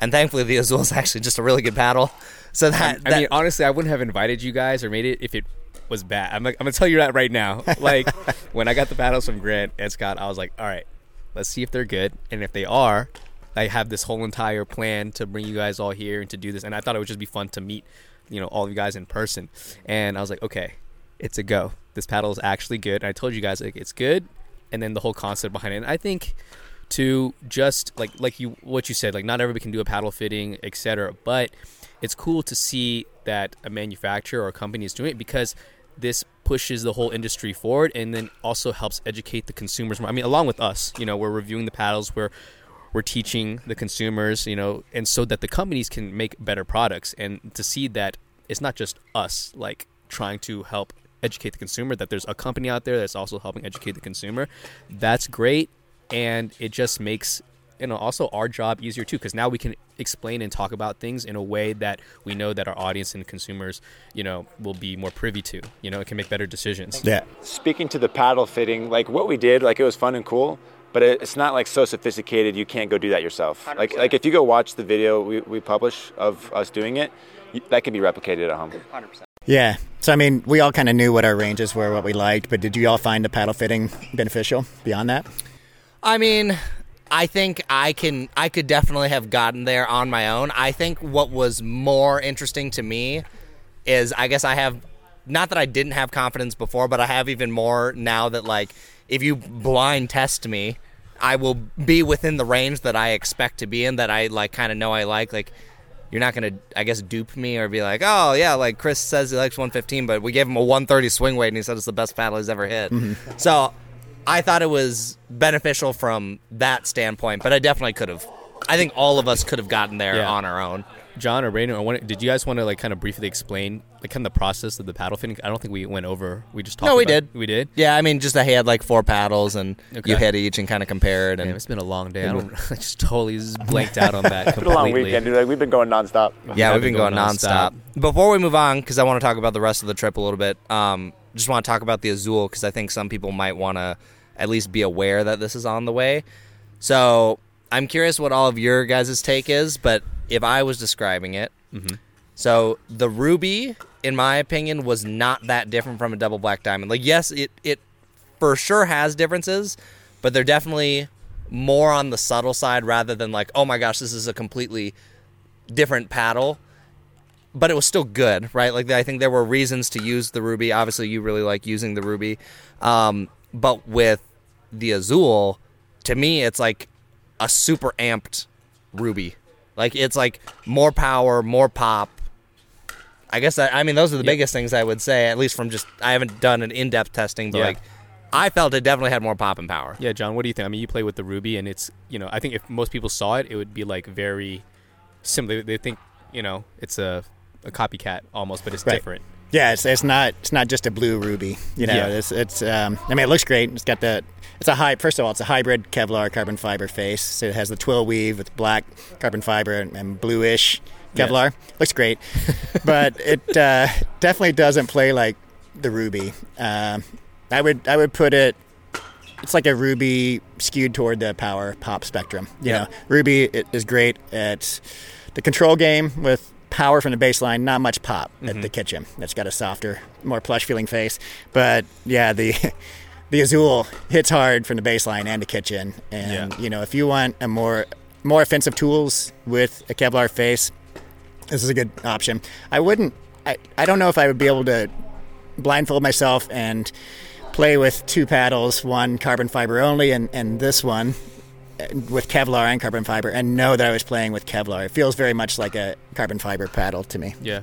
And thankfully, the Azul is actually just a really good paddle. So that, I that mean, honestly, I wouldn't have invited you guys or made it if it was bad. I'm, like, I'm gonna tell you that right now. Like when I got the paddles from Grant and Scott, I was like, all right, let's see if they're good, and if they are, I have this whole entire plan to bring you guys all here and to do this. And I thought it would just be fun to meet, you know, all of you guys in person. And I was like, okay, it's a go. This paddle is actually good. And I told you guys like it's good, and then the whole concept behind it. And I think to just like like you what you said like not everybody can do a paddle fitting etc but it's cool to see that a manufacturer or a company is doing it because this pushes the whole industry forward and then also helps educate the consumers more. I mean along with us you know we're reviewing the paddles we're we're teaching the consumers you know and so that the companies can make better products. And to see that it's not just us like trying to help educate the consumer that there's a company out there that's also helping educate the consumer that's great. And it just makes you know also our job easier too because now we can explain and talk about things in a way that we know that our audience and consumers you know will be more privy to you know it can make better decisions. Yeah. Speaking to the paddle fitting, like what we did, like it was fun and cool, but it, it's not like so sophisticated you can't go do that yourself. Like like if you go watch the video we, we publish of us doing it, you, that can be replicated at home. 100%. Yeah. So I mean, we all kind of knew what our ranges were, what we liked, but did you all find the paddle fitting beneficial beyond that? I mean, I think I can I could definitely have gotten there on my own. I think what was more interesting to me is I guess I have not that I didn't have confidence before, but I have even more now that like if you blind test me, I will be within the range that I expect to be in that I like kind of know I like like you're not gonna, I guess, dupe me or be like, oh yeah, like Chris says he likes 115, but we gave him a 130 swing weight and he said it's the best paddle he's ever hit. Mm-hmm. So I thought it was beneficial from that standpoint, but I definitely could have. I think all of us could have gotten there Yeah. on our own. John or Rainer, I want did you guys want to like kind of briefly explain like kind of the process of the paddle fitting i don't think we went over we just talked No, we about- did. we did Yeah, I mean, just that he had like four paddles and Okay. you hit each and kind of compared. And Damn, it's been a long day. I don't. I just totally just blanked out on that It's been a long weekend, dude. Like we've been going nonstop. yeah, I've we've been going, nonstop. Before we move on, because I want to talk about the rest of the trip a little bit, um, just want to talk about the Azul because I think some people might want to at least be aware that this is on the way. So I'm curious what all of your guys' take is, but if I was describing it, so the Ruby, in my opinion, was not that different from a double black diamond. Like, yes, it it for sure has differences, but they're definitely more on the subtle side rather than like, oh my gosh, this is a completely different paddle. But it was still good, right? Like I think there were reasons to use the ruby. Obviously, you really like using the ruby, um, but with the Azul, to me, it's like a super amped ruby. Like it's like more power, more pop. I guess I, I mean those are the Yep. biggest things I would say. At least from just I haven't done an in depth testing, but Yeah. like I felt it definitely had more pop and power. Yeah, John, what do you think? I mean, you play with the Ruby, and it's you know, I think if most people saw it, it would be like very similar. They think you know it's a a copycat almost, but it's Right. different. Yeah, it's, it's not it's not just a blue ruby. You know, Yeah. it's it's. Um, I mean, it looks great. It's got the it's a high. First of all, it's a hybrid Kevlar carbon fiber face. So it has the twill weave with black carbon fiber and, and bluish Kevlar. Looks great, but it uh, definitely doesn't play like the ruby. Um, I would I would put it. It's like a ruby skewed toward the power pop spectrum. You Yeah. know, ruby it is great at the control game with power from the baseline, not much pop at mm-hmm. the kitchen. It's got a softer, more plush feeling face. But yeah, the the Azul hits hard from the baseline and the kitchen. And Yeah. you know, if you want a more more offensive tools with a Kevlar face, this is a good option. I wouldn't. I, I don't know if I would be able to blindfold myself and play with two paddles, one carbon fiber only, and, and this one with Kevlar and carbon fiber, and know that I was playing with Kevlar. It feels very much like a carbon fiber paddle to me. Yeah.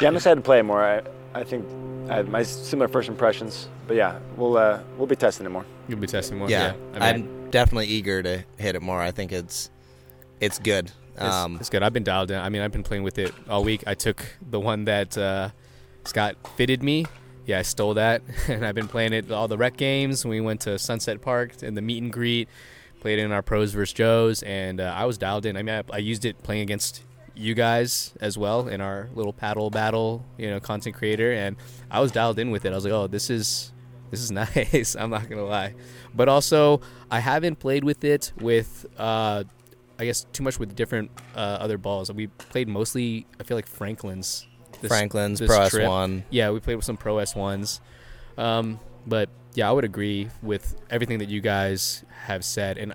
Yeah, I'm excited to play it more. I, I think I had my similar first impressions, but yeah, we'll uh, we'll be testing it more. You'll be testing more. Yeah, I mean, I'm definitely eager to hit it more. I think it's it's good. It's, Um, it's good. I've been dialed in. I mean, I've been playing with it all week. I took the one that uh, Scott fitted me. Yeah, I stole that, and I've been playing it all the rec games. We went to Sunset Park and the meet and greet, played in our pros versus Joes, and uh, I was dialed in. I mean, I, I used it playing against you guys as well in our little paddle battle, you know, content creator, and I was dialed in with it. I was like, oh, this is this is nice. I'm not gonna lie, but also I haven't played with it with. Uh, I guess too much with different uh, other balls. We played mostly. I feel like Franklin's. this- Franklin's this Pro trip. S1. Yeah, we played with some Pro S ones. Um, but yeah, I would agree with everything that you guys have said. And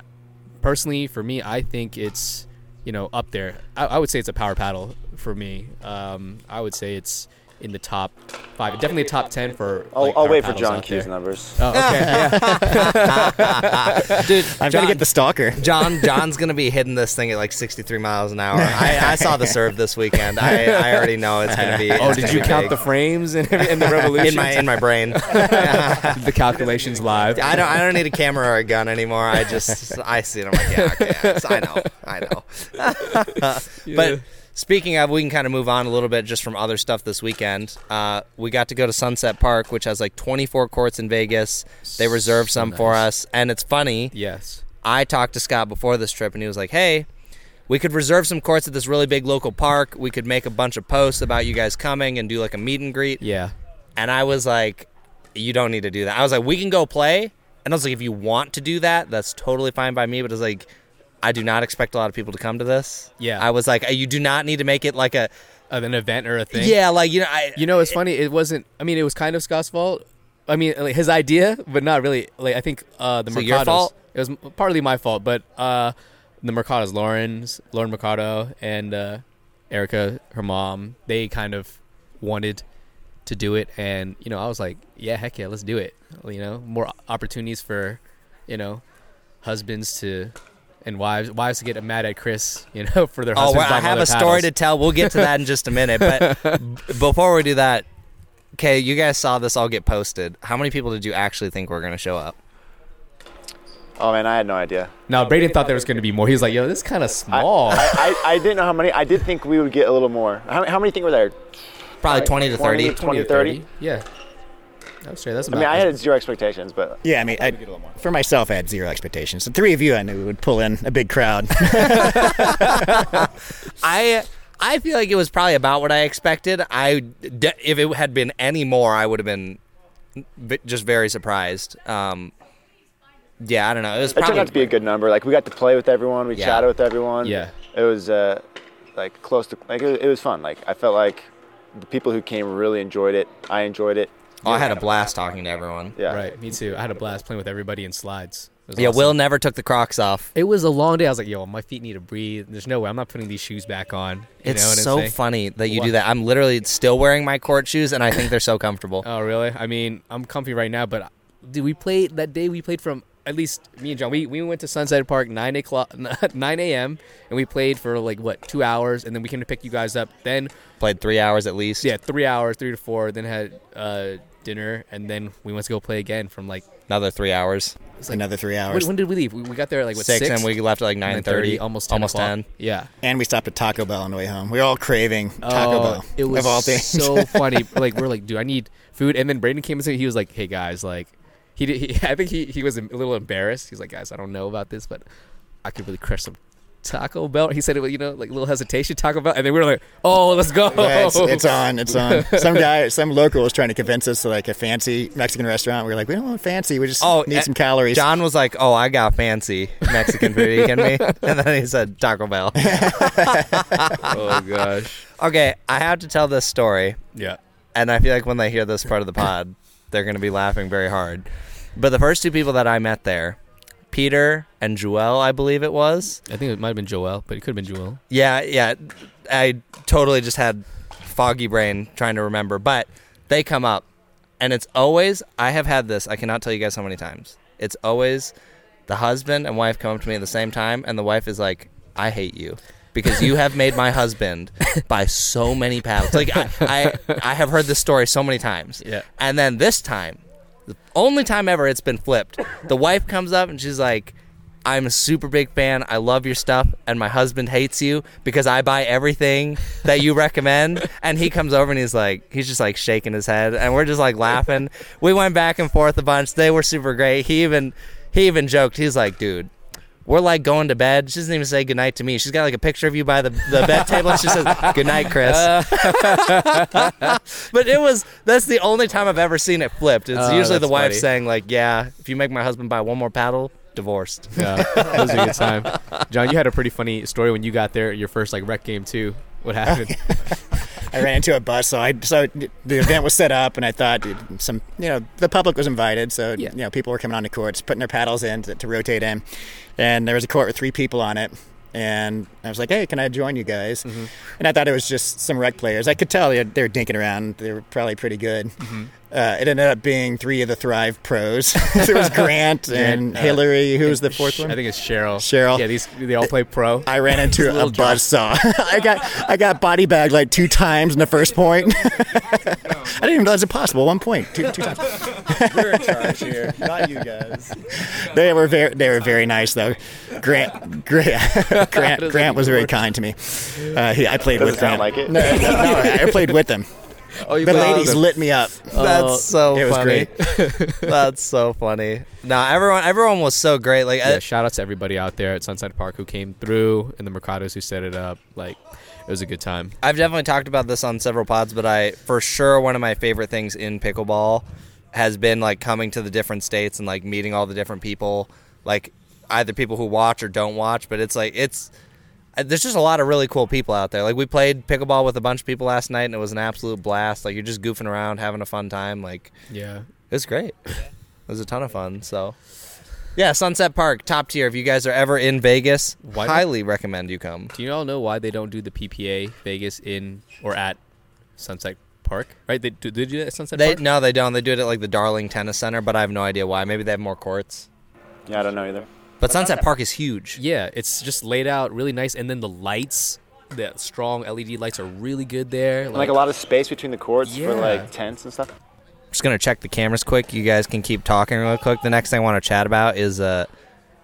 personally, for me, I think it's you know up there. I, I would say it's a power paddle for me. Um, I would say it's in the top five. Definitely a top ten for. I'll, like, I'll wait for paddles John Kew's there. numbers. Oh, okay. Dude, I'm John, gonna get the stalker. John John's gonna be hitting this thing at like 63 miles an hour. I, I saw the serve this weekend. I, I already know it's gonna be. Oh, did you count big. the frames and, and the revolution? in my in my brain? the calculations live. I don't I don't need a camera or a gun anymore. I just I see it. I'm like, yeah, okay, yes, I know, I know. But speaking of, we can kind of move on a little bit just from other stuff this weekend. Uh, we got to go to Sunset Park, which has like 24 courts in Vegas. They reserved So some for us, and it's funny. Yes. I talked to Scott before this trip, and he was like, "Hey, we could reserve some courts at this really big local park. We could make a bunch of posts about you guys coming and do like a meet and greet." Yeah. And I was like, "You don't need to do that." I was like, "We can go play." And I was like, "If you want to do that, that's totally fine by me." But it's like, "I do not expect a lot of people to come to this." Yeah. I was like, "You do not need to make it like a Of an event or a thing. yeah, like you know, I You know, it's funny. It wasn't. I mean, it was kind of Scott's fault. I mean, like his idea, but not really. Like I think uh, the So Mercados. fault? It was partly my fault, but uh, the Mercados, Lauren's, Lauren Mercado, and uh, Erica, her mom, they kind of wanted to do it, and you know, I was like, yeah, heck yeah, let's do it. You know, more opportunities for, you know, husbands to. And wives, wives to get mad at Chris, you know, for their Oh, husbands. well, I have other a story to tell. We'll get to that in just a minute. But before we do that, okay, you guys saw this all get posted. How many people did you actually think were going to show up? Oh man, I had no idea. No, Braden thought there was going to be more. He was like, "Yo, this is kind of small." I, I, I didn't know how many. I did think we would get a little more. How, how many think were there? Probably Like 20 to 30. 20 to 30? Yeah. I would say that's I mean, I had zero expectations, but Yeah, I mean, I, for myself, I had zero expectations. The three of you, I knew would pull in a big crowd. I I feel like it was probably about what I expected. I if it had been any more, I would have been just very surprised. Um, yeah, I don't know. It was it turned out to be a good number. Like we got to play with everyone, we Yeah. chatted with everyone. Yeah. it was uh, like close to like it, it was fun. Like I felt like the people who came really enjoyed it. I enjoyed it. Oh, I had a blast talking to everyone. Yeah, Right. Me too. I had a blast playing with everybody in slides. It was Yeah, awesome. Will never took the Crocs off. It was a long day. I was like, "Yo, my feet need to breathe." There's no way I'm not putting these shoes back on. You It's know what I'm so saying? funny that you What? do that. I'm literally still wearing my court shoes, and I think they're so comfortable. Oh, really? I mean, I'm comfy right now, but did we play that day? We played from at least me and John. We we went to Sunset Park nine o'clock, nine a.m. and we played for like what two hours, and then we came to pick you guys up. Then Played three hours at least. yeah, three hours, three to four. Then had uh, dinner, and then we went to go play again from like. Another three hours. It's like Another three when, hours. when did we leave? We, we got there at like what six, six, and we left at like nine thirty, almost 10 almost o'clock. ten. Yeah. and we stopped at Taco Bell on the way home. We were all craving oh, Taco Oh, Bell. It was of all things. so funny. Like we're like, dude, I need food. And then Brandon came and said he was like, hey guys, like he did. He, I think he he was a little embarrassed. He's like, guys, I don't know about this, but I could really crush some Taco Bell. He said it, with, you know, like a little hesitation, Taco Bell, and then we were like, oh, let's go. Yeah, it's, it's on. It's on. Some guy, some local was trying to convince us to like a fancy Mexican restaurant. We were like, we don't want fancy. We just Oh, need uh, some calories. John was like, "Oh, I got fancy Mexican food. You kidding me?" And then he said Taco Bell. oh gosh. okay, I have to tell this story, Yeah. and I feel like when they hear this part of the pod, they're going to be laughing very hard. But the first two people that I met there, Peter and Joel, I believe it was. I think it might have been Joel, but it could have been Joel. Yeah, yeah. I totally just had foggy brain trying to remember, but they come up, and it's always I have had this. I cannot tell you guys how many times. It's always the husband and wife come up to me at the same time, and the wife is like, "I hate you." Because you have made my husband buy so many paddles. Like I, I, I have heard this story so many times. Yeah. And then this time, the only time ever it's been flipped, the wife comes up and she's like, I'm a super big fan. I love your stuff, and my husband hates you because I buy everything that you recommend. And he comes over and he's like, he's just like shaking his head, and we're just like laughing. We went back and forth a bunch. They were super great. He even he even joked. He's like, dude. We're like going to bed. She doesn't even say goodnight to me. She's got like a picture of you by the, the bed table. And she says, "Good night, Chris." Uh. but it was that's the only time I've ever seen it flipped. It's Oh, usually the wife funny. saying like, "Yeah, if you make my husband buy one more paddle, divorced." Yeah, that was a good time. John, you had a pretty funny story when you got there, your first like rec game too. What happened? I ran into a bus, so I so the event was set up, and I thought some you know the public was invited, so Yeah. you know people were coming on the courts, putting their paddles in to, to rotate in, and there was a court with three people on it. And I was like, "Hey, can I join you guys?" Mm-hmm. And I thought it was just some rec players. I could tell they they were dinking around. They were probably pretty good. Mm-hmm. Uh, it ended up being three of the Thrive pros. there was Grant and uh, Hillary. Who was the fourth one? I think it's Cheryl. Cheryl. Yeah, these they all play pro. I ran into a little drop. buzz saw. I got I got body bagged like two times in the first point. I didn't even know that was possible. One point, two, two times. We're in charge here, not you guys. They were very they were very nice though. Grant Grant Grant, Grant was very kind to me. Uh, he, I played Doesn't with sound Grant. like it. No, no, I played with them. Oh, you The ladies with lit me up. That's uh, so it was funny. That's so funny. No, everyone everyone was so great. Like. Yeah, I- shout out to everybody out there at Sunset Park who came through and the Mercados who set it up. Like, it was a good time. I've definitely talked about this on several pods, but I for sure one of my favorite things in pickleball has been like coming to the different states and like meeting all the different people, like either people who watch or don't watch. But it's like it's there's just a lot of really cool people out there. Like we played pickleball with a bunch of people last night, and it was an absolute blast. Like you're just goofing around, having a fun time. Like Yeah. it was great. It was a ton of fun. So. Yeah, Sunset Park, top tier. If you guys are ever in Vegas, Why not? highly recommend you come. Do you all know why they don't do the PPA Vegas in or at Sunset Park? Right? They do they do that at Sunset They Park? no, they don't. They do it at like the Darling Tennis Center, but I have no idea why. Maybe they have more courts. Yeah, I don't know either. But Sunset Park is huge. Yeah, it's just laid out really nice, and then the lights, the strong LED lights, are really good there. And like a lot of space between the courts Yeah. for like tents and stuff. just gonna check the cameras quick. You guys can keep talking real quick. The next thing I want to chat about is uh,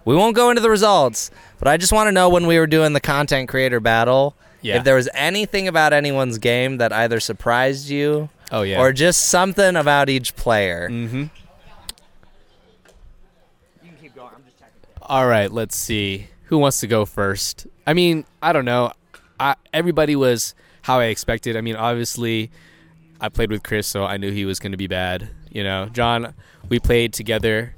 we won't go into the results, but I just want to know when we were doing the content creator battle, Yeah. if there was anything about anyone's game that either surprised you Oh yeah. or just something about each player. Mm-hmm. All right, let's see. Who wants to go first? I mean, I don't know. I, everybody was how I expected. I mean, obviously, I played with Chris, so I knew he was going to be bad. You know, John, we played together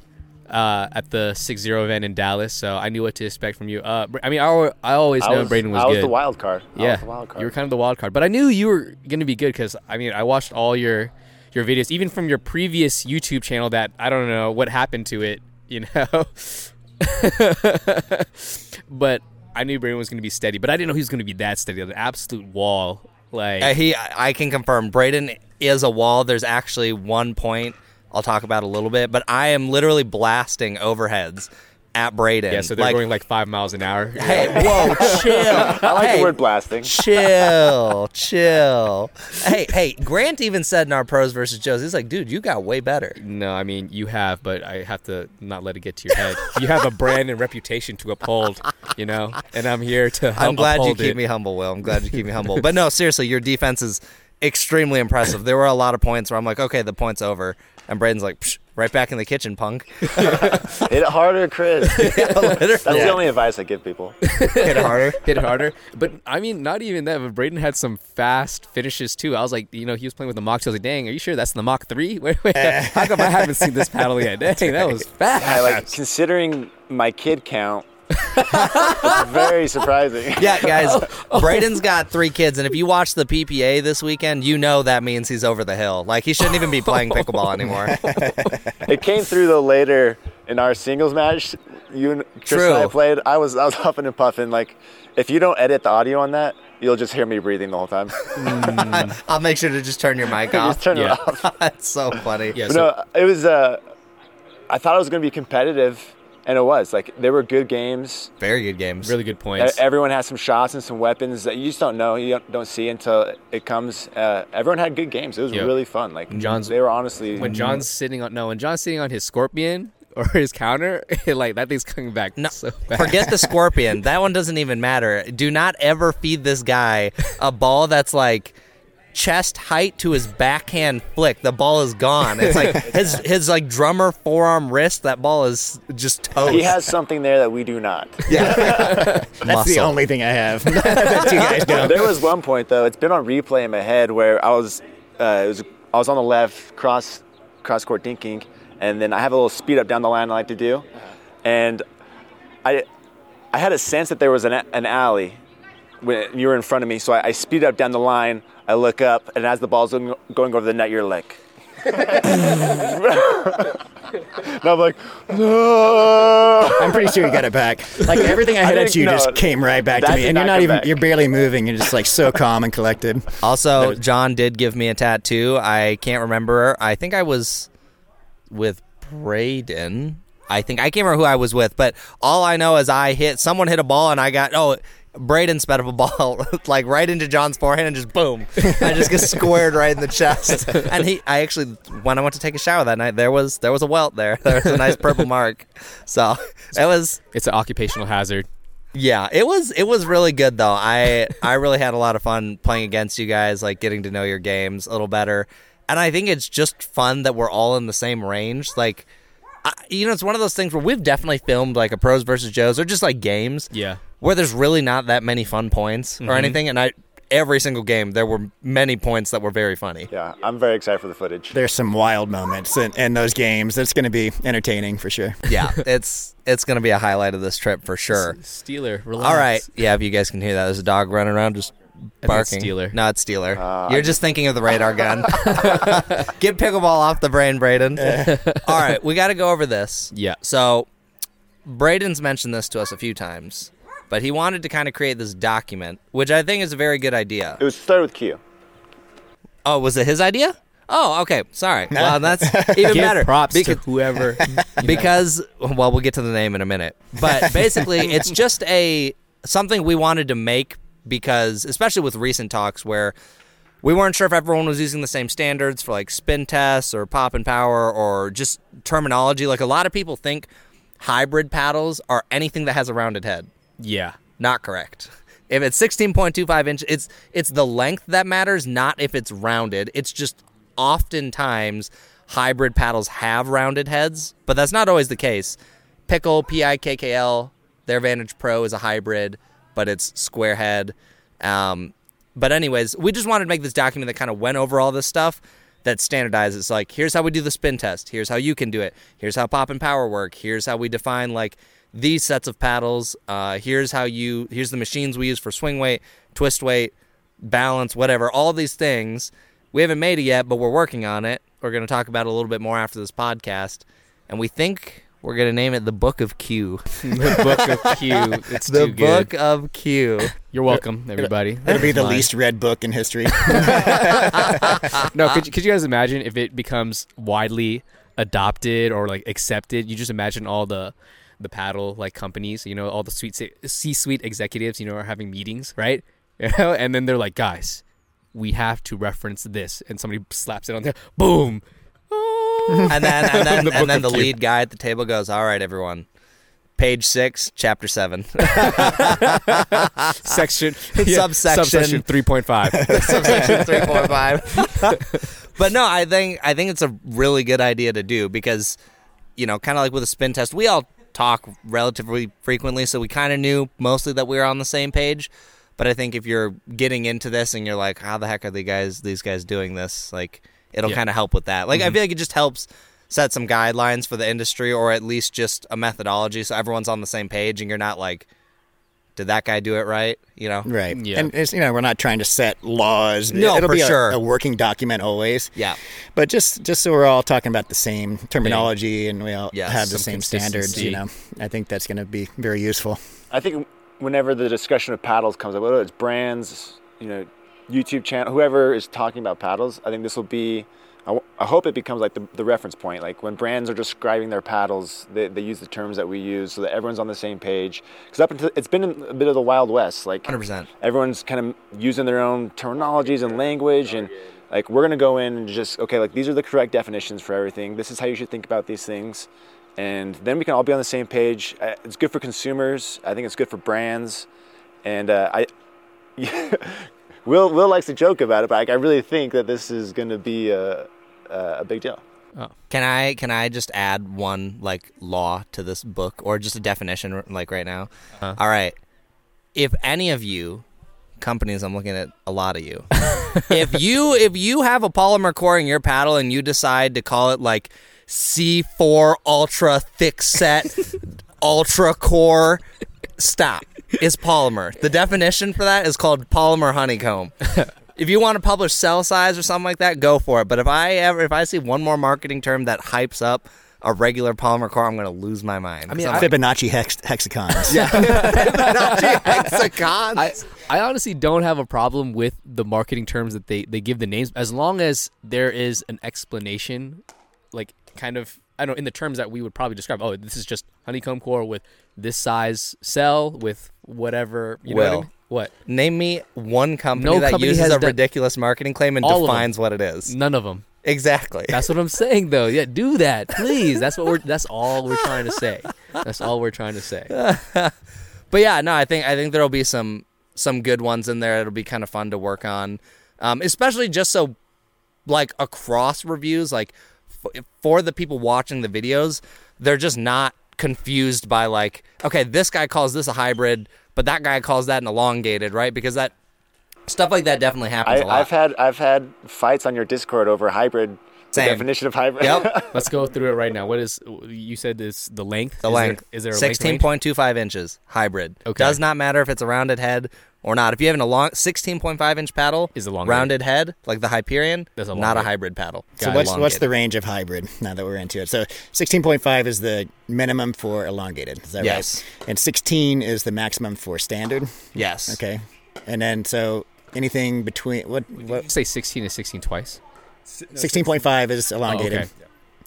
uh, at the 6-0 event in Dallas, so I knew what to expect from you. Uh, I mean, I, I always I know was, Braden was I was the wild card. I yeah, was the wild card. you were kind of the wild card, but I knew you were going to be good because I mean, I watched all your your videos, even from your previous YouTube channel. That I don't know what happened to it, you know. but I knew Braden was going to be steady, but I didn't know he was going to be that steady. An absolute wall, like Uh, he, I can confirm, Braden is a wall. There's actually one point I'll talk about a little bit, but I am literally blasting overheads at Braden. yeah. So they're like, going like five miles an hour. Hey, whoa, chill. I like hey, the word blasting. chill, chill. Hey, hey, Grant even said in our pros versus Joes, he's like, dude, you got way better. No, I mean you have, but I have to not let it get to your head. you have a brand and reputation to uphold, you know, and I'm here to help I'm glad you keep it. me humble, Will. I'm glad you keep me humble. But no, seriously, your defense is extremely impressive. There were a lot of points where I'm like, okay, the point's over. And Braden's like, Psh, right back in the kitchen, punk. Hit it harder, Chris. That's the only advice I give people. Hit it harder. hit it harder. But I mean, not even that. But Braden had some fast finishes too. I was like, you know, he was playing with the Mach 2. I was like, dang, are you sure that's the Mach 3? Wait, wait, how come I haven't seen this paddle yet? Dang, that was fast. I like considering my kid count. it's very surprising. Yeah, guys, Braden's got three kids, and if you watch the PPA this weekend, you know that means he's over the hill. Like, he shouldn't even be playing pickleball anymore. It came through though later in our singles match. You and Chris and I played. I was I was huffing and puffing. Like if you don't edit the audio on that, you'll just hear me breathing the whole time. I'll make sure to just turn your mic just off. turn Yeah. it off. That's so funny. Yeah, But so, no, it was. Uh, I thought it was going to be competitive, and it was. Like there were good games. Very good games. really good points. Everyone has some shots and some weapons that you just don't know. You don't, don't see until it comes. Uh, everyone had good games. It was Yeah. really fun. Like John's- they were honestly. when John's sitting on no, when John's sitting on his scorpion or his counter, like that thing's coming back No, so fast. forget the scorpion. That one doesn't even matter. Do not ever feed this guy a ball that's like chest height to his backhand flick. The ball is gone. It's like his his like drummer forearm wrist. That ball is just toast. He has something there that we do not. Yeah, That's the only thing I have that you guys don't. there was one point though. It's been on replay in my head where I was, uh, it was I was on the left cross cross court dinking, and then I have a little speed up down the line I like to do, and I I had a sense that there was an an alley when you were in front of me, so I, I speed up down the line. I look up, and as the ball's going going over the net, you're like. and I'm like, no. I'm pretty sure you got it back. Like everything I hit at you know. just came right back to me, did and you're not not even back. you're barely moving. You're just like so calm and collected. Also, John did give me a tattoo. I can't remember. I think I was with Braden. I think I can't remember who I was with, but all I know is I hit someone hit a ball and I got oh Braden sped up a ball like right into John's forehead and just boom. I just get squared right in the chest. And he I actually when I went to take a shower that night there was there was a welt there. There was a nice purple mark. So it was It's an occupational hazard. yeah, it was it was really good though. I I really had a lot of fun playing against you guys, like getting to know your games a little better. And I think it's just fun that we're all in the same range. Like I, you know, it's one of those things where we've definitely filmed like a pros versus Joes or just like games Yeah. Where there's really not that many fun points or anything and I every single game there were many points that were very funny. Yeah, I'm very excited for the footage. There's some wild moments in, in those games. That's going to be entertaining for sure. Yeah, it's it's going to be a highlight of this trip for sure. Steeler, relax. All right. Yeah, if you guys can hear that, there's a dog running around just barking. Steeler. No, it's Steeler. Uh, You're just thinking of the radar gun. Get pickleball off the brain, Braden. All right, we got to go over this. Yeah. So, Braden's mentioned this to us a few times, but he wanted to kind of create this document, which I think is a very good idea. It was started with Kew. Oh, was it his idea? Oh, okay. Sorry. Well, that's even Give better. props Beca- to whoever. because well we'll get to the name in a minute but basically it's just a something we wanted to make because especially with recent talks where we weren't sure if everyone was using the same standards for like spin tests or pop and power or just terminology like a lot of people think hybrid paddles are anything that has a rounded head yeah. not correct. If it's 16.25 inch it's it's the length that matters not if it's rounded. It's just oftentimes hybrid paddles have rounded heads but that's not always the case. Pickle p-i-k-k-l their vantage pro is a hybrid but it's square head. Um, but anyways we just wanted to make this document that kind of went over all this stuff that standardizes. Like here's how we do the spin test. Here's how you can do it. Here's how pop and power work. Here's how we define like these sets of paddles uh, here's how you here's the machines we use for swing weight twist weight balance whatever all these things we haven't made it yet but we're working on it we're going to talk about it a little bit more after this podcast and we think we're going to name it the book of Kew the book of Kew. It's the too book good. of Kew You're welcome, everybody. It'll be the Mine. least read book in history. No, could, you- could you guys imagine if it becomes widely adopted or like accepted? You just imagine all the the paddle like companies, you know, all the sweet C-suite executives, you know, are having meetings, right? You know, and then they're like, guys, we have to reference this, and somebody slaps it on there, boom. and then and then, The and then the lead guy at the table goes all right everyone page six chapter seven Section Subsection. subsection three point five. subsection 3.5 but no i think i think it's a really good idea to do because you know kind of like with a spin test we all talk relatively frequently so we kind of knew mostly that we were on the same page. But i think if you're getting into this and you're like how the heck are the guys these guys doing this? Like it'll Yeah. kind of help with that. Like i mm-hmm. feel like it just helps set some guidelines for the industry or at least just a methodology so everyone's on the same page and you're not like did that guy do it right you know right. Yeah. And it's, you know, we're not trying to set laws. No, It'll for be a, sure. a working document always. yeah But just just so we're all talking about the same terminology and we all Yes, have the same standards, you know. I think that's going to be very useful. I think whenever the discussion of paddles comes up, whether it's brands, you know, YouTube channel, whoever is talking about paddles, I think this will be. I, w- I hope it becomes like the, the reference point. Like when brands are describing their paddles, they, they use the terms that we use so that everyone's on the same page. Because up until it's been a bit of the wild west. Like 100% everyone's kind of using their own terminologies and language and like we're going to go in and just okay like these are the correct definitions for everything this is how you should think about these things and then we can all be on the same page. It's good for consumers. I think it's good for brands, and uh, I. Will Will likes to joke about it, but I, I really think that this is going to be a, a a big deal. Can I can I just add one like law to this book or just a definition like right now? Uh-huh. All right. If any of you companies I'm looking at a lot of you. if you if you have a polymer core in your paddle and you decide to call it like C4 ultra thick set ultra core stop. Is polymer. The definition for that is called polymer honeycomb. if you want to publish cell size or something like that, go for it. But if I ever if I see one more marketing term that hypes up a regular polymer core, I'm going to lose my mind. I mean, So I- Fibonacci hex- hexagons. Yeah. hexagons. I, I honestly don't have a problem with the marketing terms that they, they give the names as long as there is an explanation, like kind of I don't know in the terms that we would probably describe. Oh, this is just honeycomb core with this size cell with whatever. You know what I mean? What? Name me one company No that company uses a ridiculous marketing claim and All of them. defines what it is. None of them. Exactly. That's what I'm saying, though. Yeah, do that, please. That's what we're. That's all we're trying to say. That's all we're trying to say. But yeah, no, I think I think there'll be some some good ones in there. It'll be kind of fun to work on, um, especially just so like across reviews, like f- for the people watching the videos, they're just not confused by like, okay, this guy calls this a hybrid, but that guy calls that an elongated, right? Because that stuff like that definitely happens I, a lot. I've had I've had fights on your Discord over hybrid. The Same. definition of hybrid. Yep. Let's go through it right now. What is you said? Is the length? The Is length. is there a length sixteen range? point two five inches hybrid? Okay. Does not matter if it's a rounded head or not. If you have a long sixteen point five inch paddle, Is a long rounded head like the Hyperion, That's not a elongated. hybrid paddle. So Got it. what's what's the range of hybrid? Now that we're into it, so 16.5 is the minimum for elongated. Is that Yes. right? And 16 is the maximum for standard. yes? Okay, and then so anything between what Did what you say 16 is 16 twice? 16.5 is elongated. Oh, okay.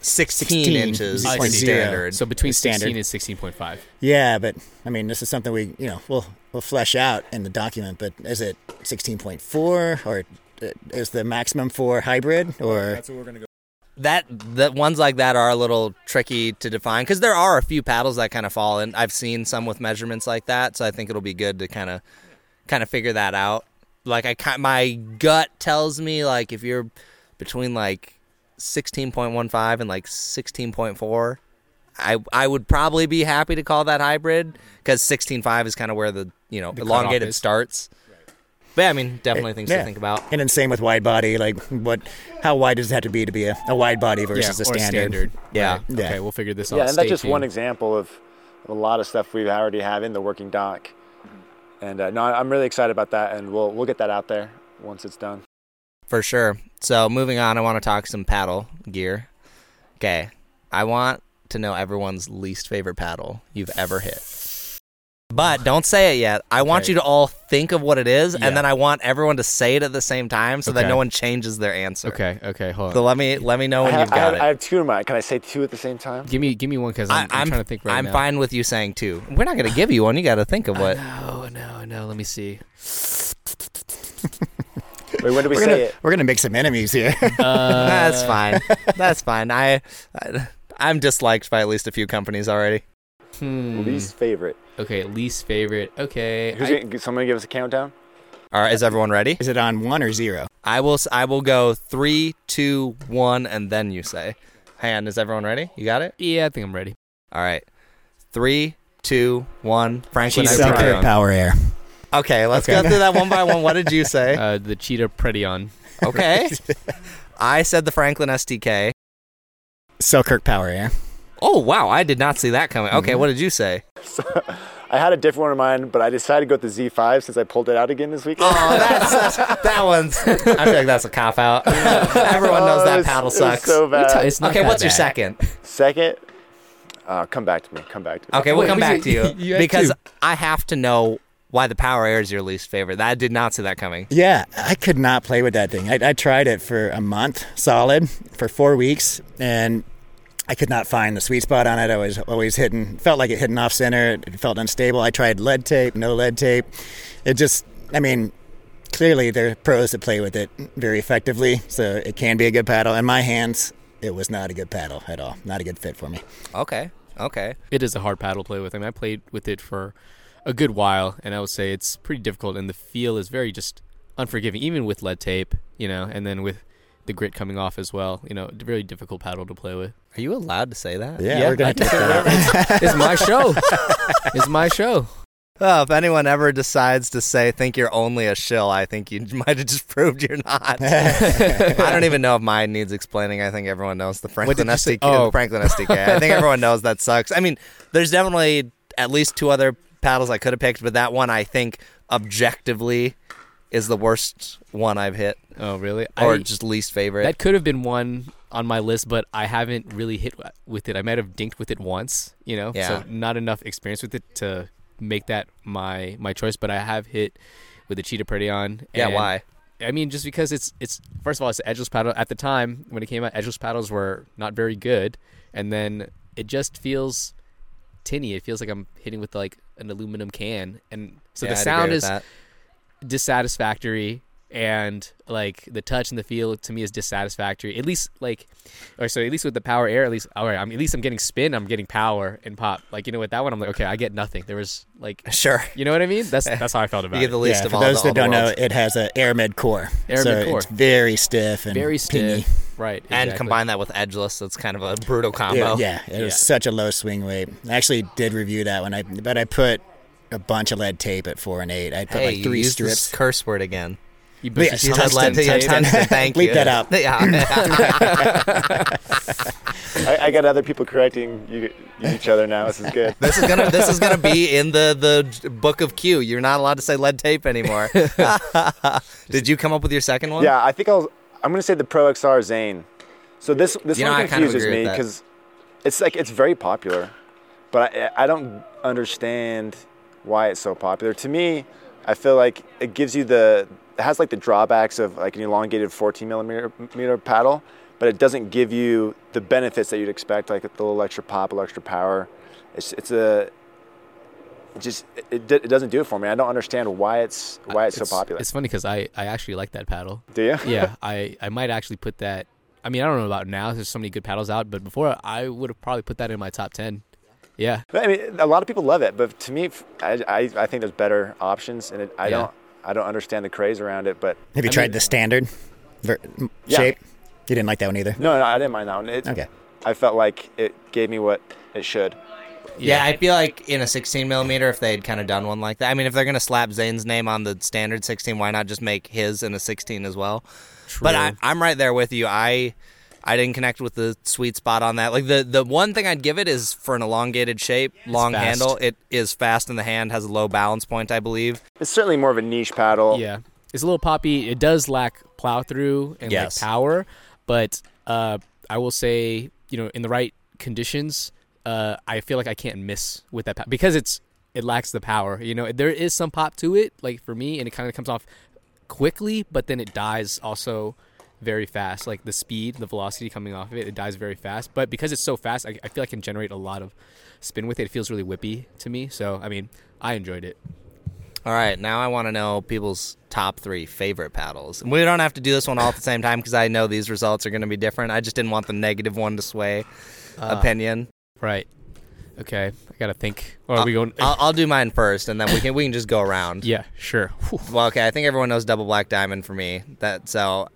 Sixteen, 16 inches I is standard. So between Standard. 16 and 16.5. Yeah, but I mean, this is something we you know we'll we'll flesh out in the document. But is it 16.4 or uh, is the maximum for hybrid or that's what we're gonna that that ones like that are a little tricky to define because there are a few paddles that kind of fall and I've seen some with measurements like that, so I think it'll be good to kind of kind of figure that out. Like I ki- my gut tells me like if you're between like 16.15 and like 16.4 I I would probably be happy to call that hybrid because 16.5 is kind of where the you know The elongated is. starts. But yeah, I mean, definitely things yeah. to think about. and then same with wide body. Like what? How wide does it have to be to be a, a wide body versus yeah, a or standard? Yeah. Right. Yeah. Okay, we'll figure this out. Yeah, and that's Stay just one example of a lot of stuff we already have in the working doc. And uh, no, I'm really excited about that, and we'll we'll get that out there once it's done. For sure. So moving on, I want to talk some paddle gear. Okay, I want to know everyone's least favorite paddle you've ever hit. But don't say it yet. I want Okay. you to all think of what it is, Yeah. and then I want everyone to say it at the same time, so that no one changes their answer. Okay, okay, hold on. So let me let me know when I, you've have, I, got have, it. I have two in mind. Can I say two at the same time? give me give me one because I, I'm, I'm, trying to think right now. I'm now. fine with you saying two. We're not going to give you one. You got to think of what. No, no, no. Let me see. Wait, when do we We're say gonna it? we're gonna make some enemies here. Uh, That's fine. That's fine. I, I I'm disliked by at least a few companies already. hmm. Least favorite. Okay, least favorite. Okay. Who's I- gonna, someone give us a countdown? All right, is everyone ready? is it on one or zero? I will. s- I will go three, two, one, and then you say. Hang on, is everyone ready? You got it. yeah, I think I'm ready. All right. Three, two, one. Franklin. Jesus I think Christ. you're Selkirk on. Power Air. Okay, let's Okay. go through that one by one. What did you say? Uh, the cheetah Predion. Okay. I said the Franklin STK. Selkirk Power yeah. Oh wow, I did not see that coming. Okay, what did you say? I had a different one in mind, but I decided to go with the Z5 since I pulled it out again this weekend. Oh, that's, that's that one's. I feel like that's a cop out. Everyone knows Oh, that paddle it's sucks. so bad. It's not okay, that what's your bad. second? Second, uh, come back to me. Come back to me. Okay, we'll Wait, come back it? to you, You had because two. I have to know why the Power Air is your least favorite. I did not see that coming. Yeah, I could not play with that thing. I, I tried it for a month solid for four weeks, and I could not find the sweet spot on it. I was always hitting, felt like it hitting off center. It felt unstable. I tried lead tape, no lead tape. It just, I mean, clearly there are pros that play with it very effectively, so it can be a good paddle. In my hands, it was not a good paddle at all. Not a good fit for me. Okay, Okay. It is a hard paddle to play with. I mean, I played with it for a good while, and I would say it's pretty difficult, and the feel is very just unforgiving, even with lead tape, you know, and then with the grit coming off as well. You know, very difficult paddle to play with. Are you allowed to say that? Yeah, Yeah, we're gonna take can that. it's my show. it's my show. Oh, if anyone ever decides to say think you're only a shill, I think you might have just proved you're not. I don't even know if mine needs explaining. I think everyone knows the Franklin did? SDK. Oh. Franklin SDK. I think everyone knows that sucks. I mean, there's definitely at least two other paddles I could have picked, but that one I think objectively is the worst one I've hit, Oh, really? or I- just least favorite. That could have been one on my list, but I haven't really hit with it. I might have dinked with it once, you know, Yeah. so not enough experience with it to make that my my choice. But I have hit with the Cheetah Predion. yeah, why? I mean, just because it's it's first of all, it's an edgeless paddle. At the time when it came out, edgeless paddles were not very good, and then it just feels tinny. It feels like I'm hitting with like an aluminum can, and so Yeah, the sound is that. dissatisfactory and like the touch and the feel to me is dissatisfactory at least like or so at least with the power air at least all right i'm at least i'm getting spin i'm getting power and pop like you know with that one i'm like okay i get nothing there was like Sure. you know what i mean that's that's how i felt about You get it the least yeah, of for all those the, that all the don't know, it has a Aramid core. Aramid so core. It's very stiff and very pingy. stiff right and combine that with edgeless, that's kind of a brutal combo. Yeah, yeah, it was such a low swing weight. I actually did review that one, I but I put a bunch of lead tape at four and eight. I put Hey, like you three used this strips. curse word again. You Yeah, busted you some said Tungsten, lead yeah, tape. tungsten, thank Bleep you. that out. Yeah. I, I got other people correcting you, each other now. This is good. This is gonna this is gonna be in the the book of Kew. You're not allowed to say lead tape anymore. Did you come up with your second one? Yeah, I think I'll. I'm gonna say the Pro XR Zane. So this this You know, one I kind of confuses me because it's like it's very popular, but I, I don't understand why it's so popular. To me, I feel like it gives you the it has like the drawbacks of like an elongated 14 millimeter meter paddle, but it doesn't give you the benefits that you'd expect, like a little extra pop, a little extra power. It's it's a it just it, it doesn't do it for me. I don't understand why it's why it's, so popular. it's funny because i i actually like that paddle do you? yeah i i might actually put that i mean i don't know about now there's so many good paddles out but before i would have probably put that in my top 10 yeah But, I mean, a lot of people love it, but to me, I I think there's better options, and it, I Yeah. don't I don't understand the craze around it. But Have you I tried mean- the standard ver- m- Yeah. shape? You didn't like that one either. no, no, I didn't mind that one. It, Okay. I felt like it gave me what it should. Yeah, I feel like in a 16 millimeter, if they'd kind of done one like that. I mean, if they're gonna slap Zane's name on the standard 16, why not just make his in a 16 as well? But I, I'm right there with you. I I didn't connect with the sweet spot on that. Like the the one thing I'd give it is for an elongated shape, long fast. handle. It is fast in the hand, has a low balance point, I believe. It's certainly more of a niche paddle. Yeah, it's a little poppy. It does lack plow through and Yes. like power, but uh, I will say, you know, in the right conditions, uh, I feel like I can't miss with that pa- because it's it lacks the power. You know, there is some pop to it, like for me, and it kind of comes off quickly, but then it dies also very fast. Like the speed, the velocity coming off of it, it dies very fast. But because it's so fast, I, I feel I can generate a lot of spin with it. It feels really whippy to me. So I mean, I enjoyed it. All right, now I want to know people's top three favorite paddles. And we don't have to do this one all at the same time because I know these results are going to be different. I just didn't want the negative one to sway uh, opinion. Right. Okay. I gotta think. Or are we going? I'll, I'll do mine first, and then we can we can just go around. yeah. Sure. Whew. Well, okay. I think everyone knows double black diamond for me. That so,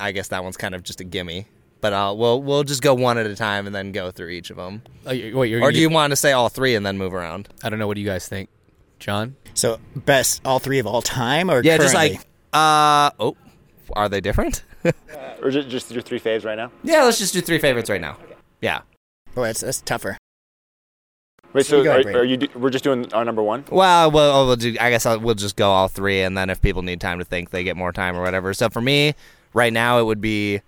I guess that one's kind of just a gimme. But I'll we'll we'll just go one at a time and then go through each of them. Oh, you- wait, you're, Or do you want to say all three and then move around? I don't know. What do you guys think, John? So best all three of all time, or Yeah, just like uh oh, are they different? Or just, just your three faves right now. yeah, let's just do three favorites right now. Yeah. Boy, that's, that's tougher. Wait, So so are, are you? do- We're just doing our number one. Well, well, we'll do, I guess I'll, we'll just go all three, and then if people need time to think, they get more time or whatever. So for me, right now, it would be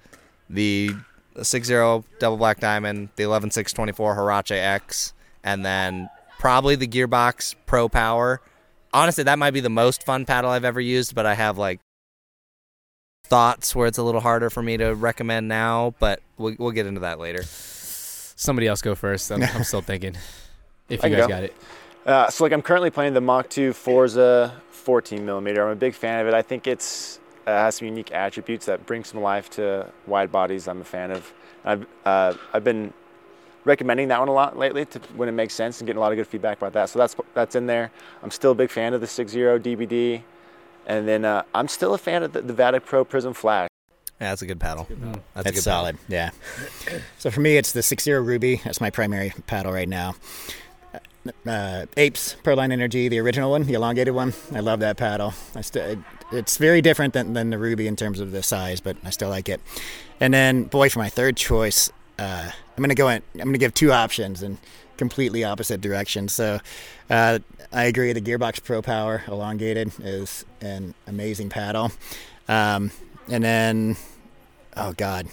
the 6-0 double black diamond, the 11-6-24 Hurache X, and then probably the Gearbox Pro Power. Honestly, that might be the most fun paddle I've ever used, but I have like thoughts where it's a little harder for me to recommend now, but we'll, we'll get into that later. Somebody else go first. I'm, I'm still thinking. If you can guys go. got it. Uh, so like I'm currently playing the Mach 2 Forza 14 millimeter. I'm a big fan of it. I think it's has some unique attributes that bring some life to wide bodies. I'm a fan of. I've uh, I've been recommending that one a lot lately to, when it makes sense and getting a lot of good feedback about that. So that's that's in there. I'm still a big fan of the 6.0 DBD, and then uh, I'm still a fan of the, the Vatic Pro Prism Flash. Yeah, that's a good paddle. That's, a That's good solid. Yeah. So for me, it's the Six Zero Ruby. That's my primary paddle right now. Uh, Apes Proline Energy, the original one, the elongated one. I love that paddle. I st- it's very different than, than the Ruby in terms of the size, but I still like it. And then, boy, for my third choice, uh, I'm gonna go in. I'm gonna give two options in completely opposite directions. So uh, I agree. The Gearbox Pro Power elongated is an amazing paddle. Um, and then, oh god,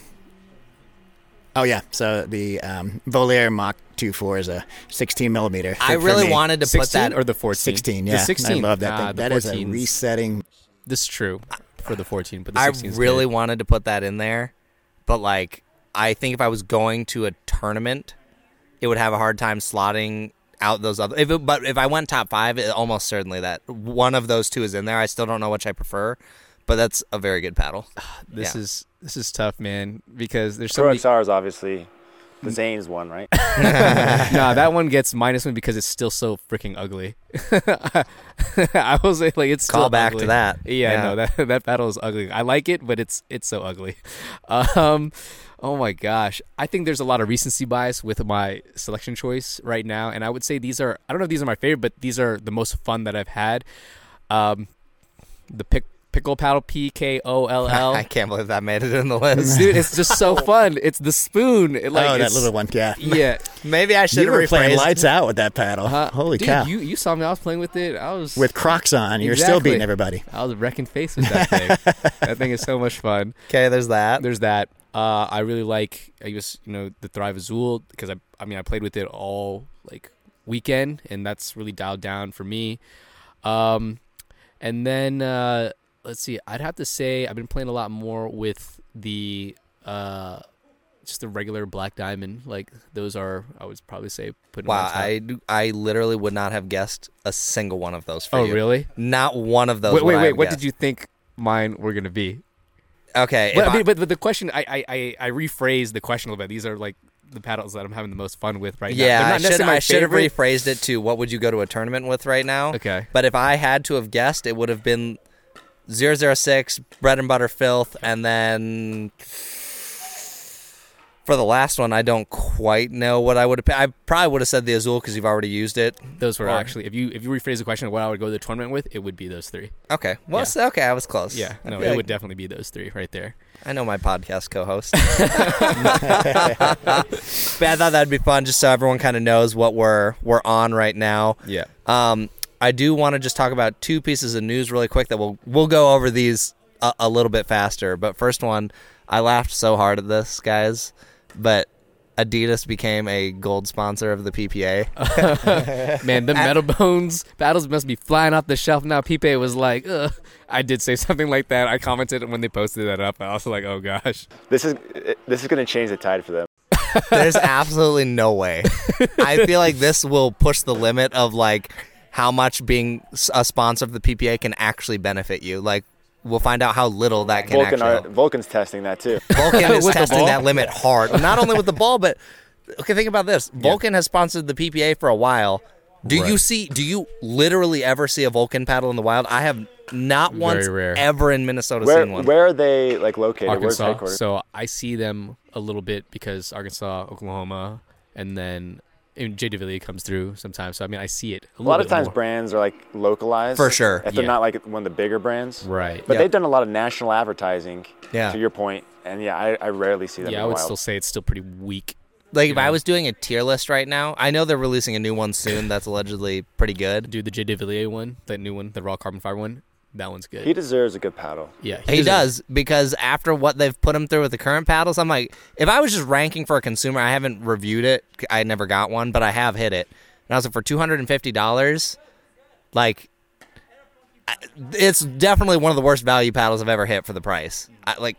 oh yeah. So the um, Volair Mach 2.4 is a 16 millimeter. I really wanted to put that or the 14? 16. The Yeah, 16. I love that. Ah, thing. the that is a resetting. This is true for the 14, but the I 16 is really good. wanted to put that in there, but like I think if I was going to a tournament, it would have a hard time slotting out those other. If it, but if I went top five, it, almost certainly that one of those two is in there. I still don't know which I prefer, but that's a very good paddle. This Yeah. is this is tough, man, because there's so Pro many. XR is obviously the Zane's one, right? nah, that one gets minus one because it's still so freaking ugly. I will say like it's Call still back ugly. to that. Yeah, no, that that battle is ugly. I like it, but it's it's so ugly. Um, oh my gosh, I think there's a lot of recency bias with my selection choice right now, and I would say these are I don't know if these are my favorite, but these are the most fun that I've had. Um, the pick pickle paddle P K O L L. I can't believe that made it in the list. Dude, it's just so fun. It's the spoon. It, like oh, that little one. Yeah. Yeah, Maybe I should You have were playing lights out with that paddle. Uh, Holy dude, cow. You you saw me. I was playing with it. I was with Crocs on, you're still beating everybody. I was wrecking face with that thing. that thing is so much fun. Okay, there's that. There's that. Uh, I really like. I guess you know the Thrive Azul because I. I mean, I played with it all like weekend, and that's really dialed down for me. Um, and then uh, let's see. I'd have to say I've been playing a lot more with the uh, just the regular Black Diamond. Like those are. I would probably say putting. them on Wow. I I literally would not have guessed a single one of those for Oh you. really? Not one of those. Wait, wait, wait. What guessed. did you think mine were gonna be? Okay, But, I mean, but, but the question, I, I, I, I rephrased the question a little bit. These are like the paddles that I'm having the most fun with right now. yeah, I not should my I should have rephrased it to what would you go to a tournament with right now? Okay. But if I had to have guessed, it would have been 006, bread and butter filth, and then for the last one, I don't quite know what I would have. I probably would have said the Azul because you've already used it. Those were Or- actually, if you if you rephrase the question of what I would go to the tournament with, it would be those three. Okay, well, Yeah. so- okay, I was close. Yeah, I no, it like- would definitely be those three right there. I know my podcast co-host. but I thought that'd be fun, just so everyone kind of knows what we're we're on right now. Yeah. Um, I do want to just talk about two pieces of news really quick that we'll we'll go over these a, a little bit faster. But first one, I laughed so hard at this, guys. But Adidas became a gold sponsor of the PPA. Man, the metal bones battles must be flying off the shelf now. Pipe was like, Ugh. I did say something like that. I commented when they posted that up. I was like, oh gosh. This is this is going to change the tide for them. There's absolutely no way. I feel like this will push the limit of like how much being a sponsor of the PPA can actually benefit you. Like we'll find out how little that can Vulcan actually. are, Vulcan's testing that too. Vulcan is testing that limit hard. Not only with the ball, but okay, think about this. Vulcan has sponsored the PPA for a while. Do you see? Do you literally ever see a Vulcan paddle in the wild? I have not once rare. ever in Minnesota Where seen one. where are they like located? Arkansas. So I see them a little bit because Arkansas, Oklahoma, and then and J. DeVilliers comes through sometimes. So I mean, I see it a, a lot of times more. brands are like localized For sure. If they're Yeah. not like one of the bigger brands, Right. But Yeah. they've done a lot of national advertising. Yeah. To your point, and yeah, I, I rarely see them. Yeah, I would wild. still say it's still pretty weak. like if you I was doing a tier list right now, I know they're releasing a new one soon. That's allegedly pretty good. Dude, the J. DeVilliers one, that new one, the raw carbon fiber one, that one's good. He deserves a good paddle. yeah, He does because after what they've put him through with the current paddles, I'm like, if I was just ranking for a consumer, I haven't reviewed it. I never got one, but I have hit it. And I was like, for two hundred and fifty dollars, like, it's definitely one of the worst value paddles I've ever hit for the price. I, like,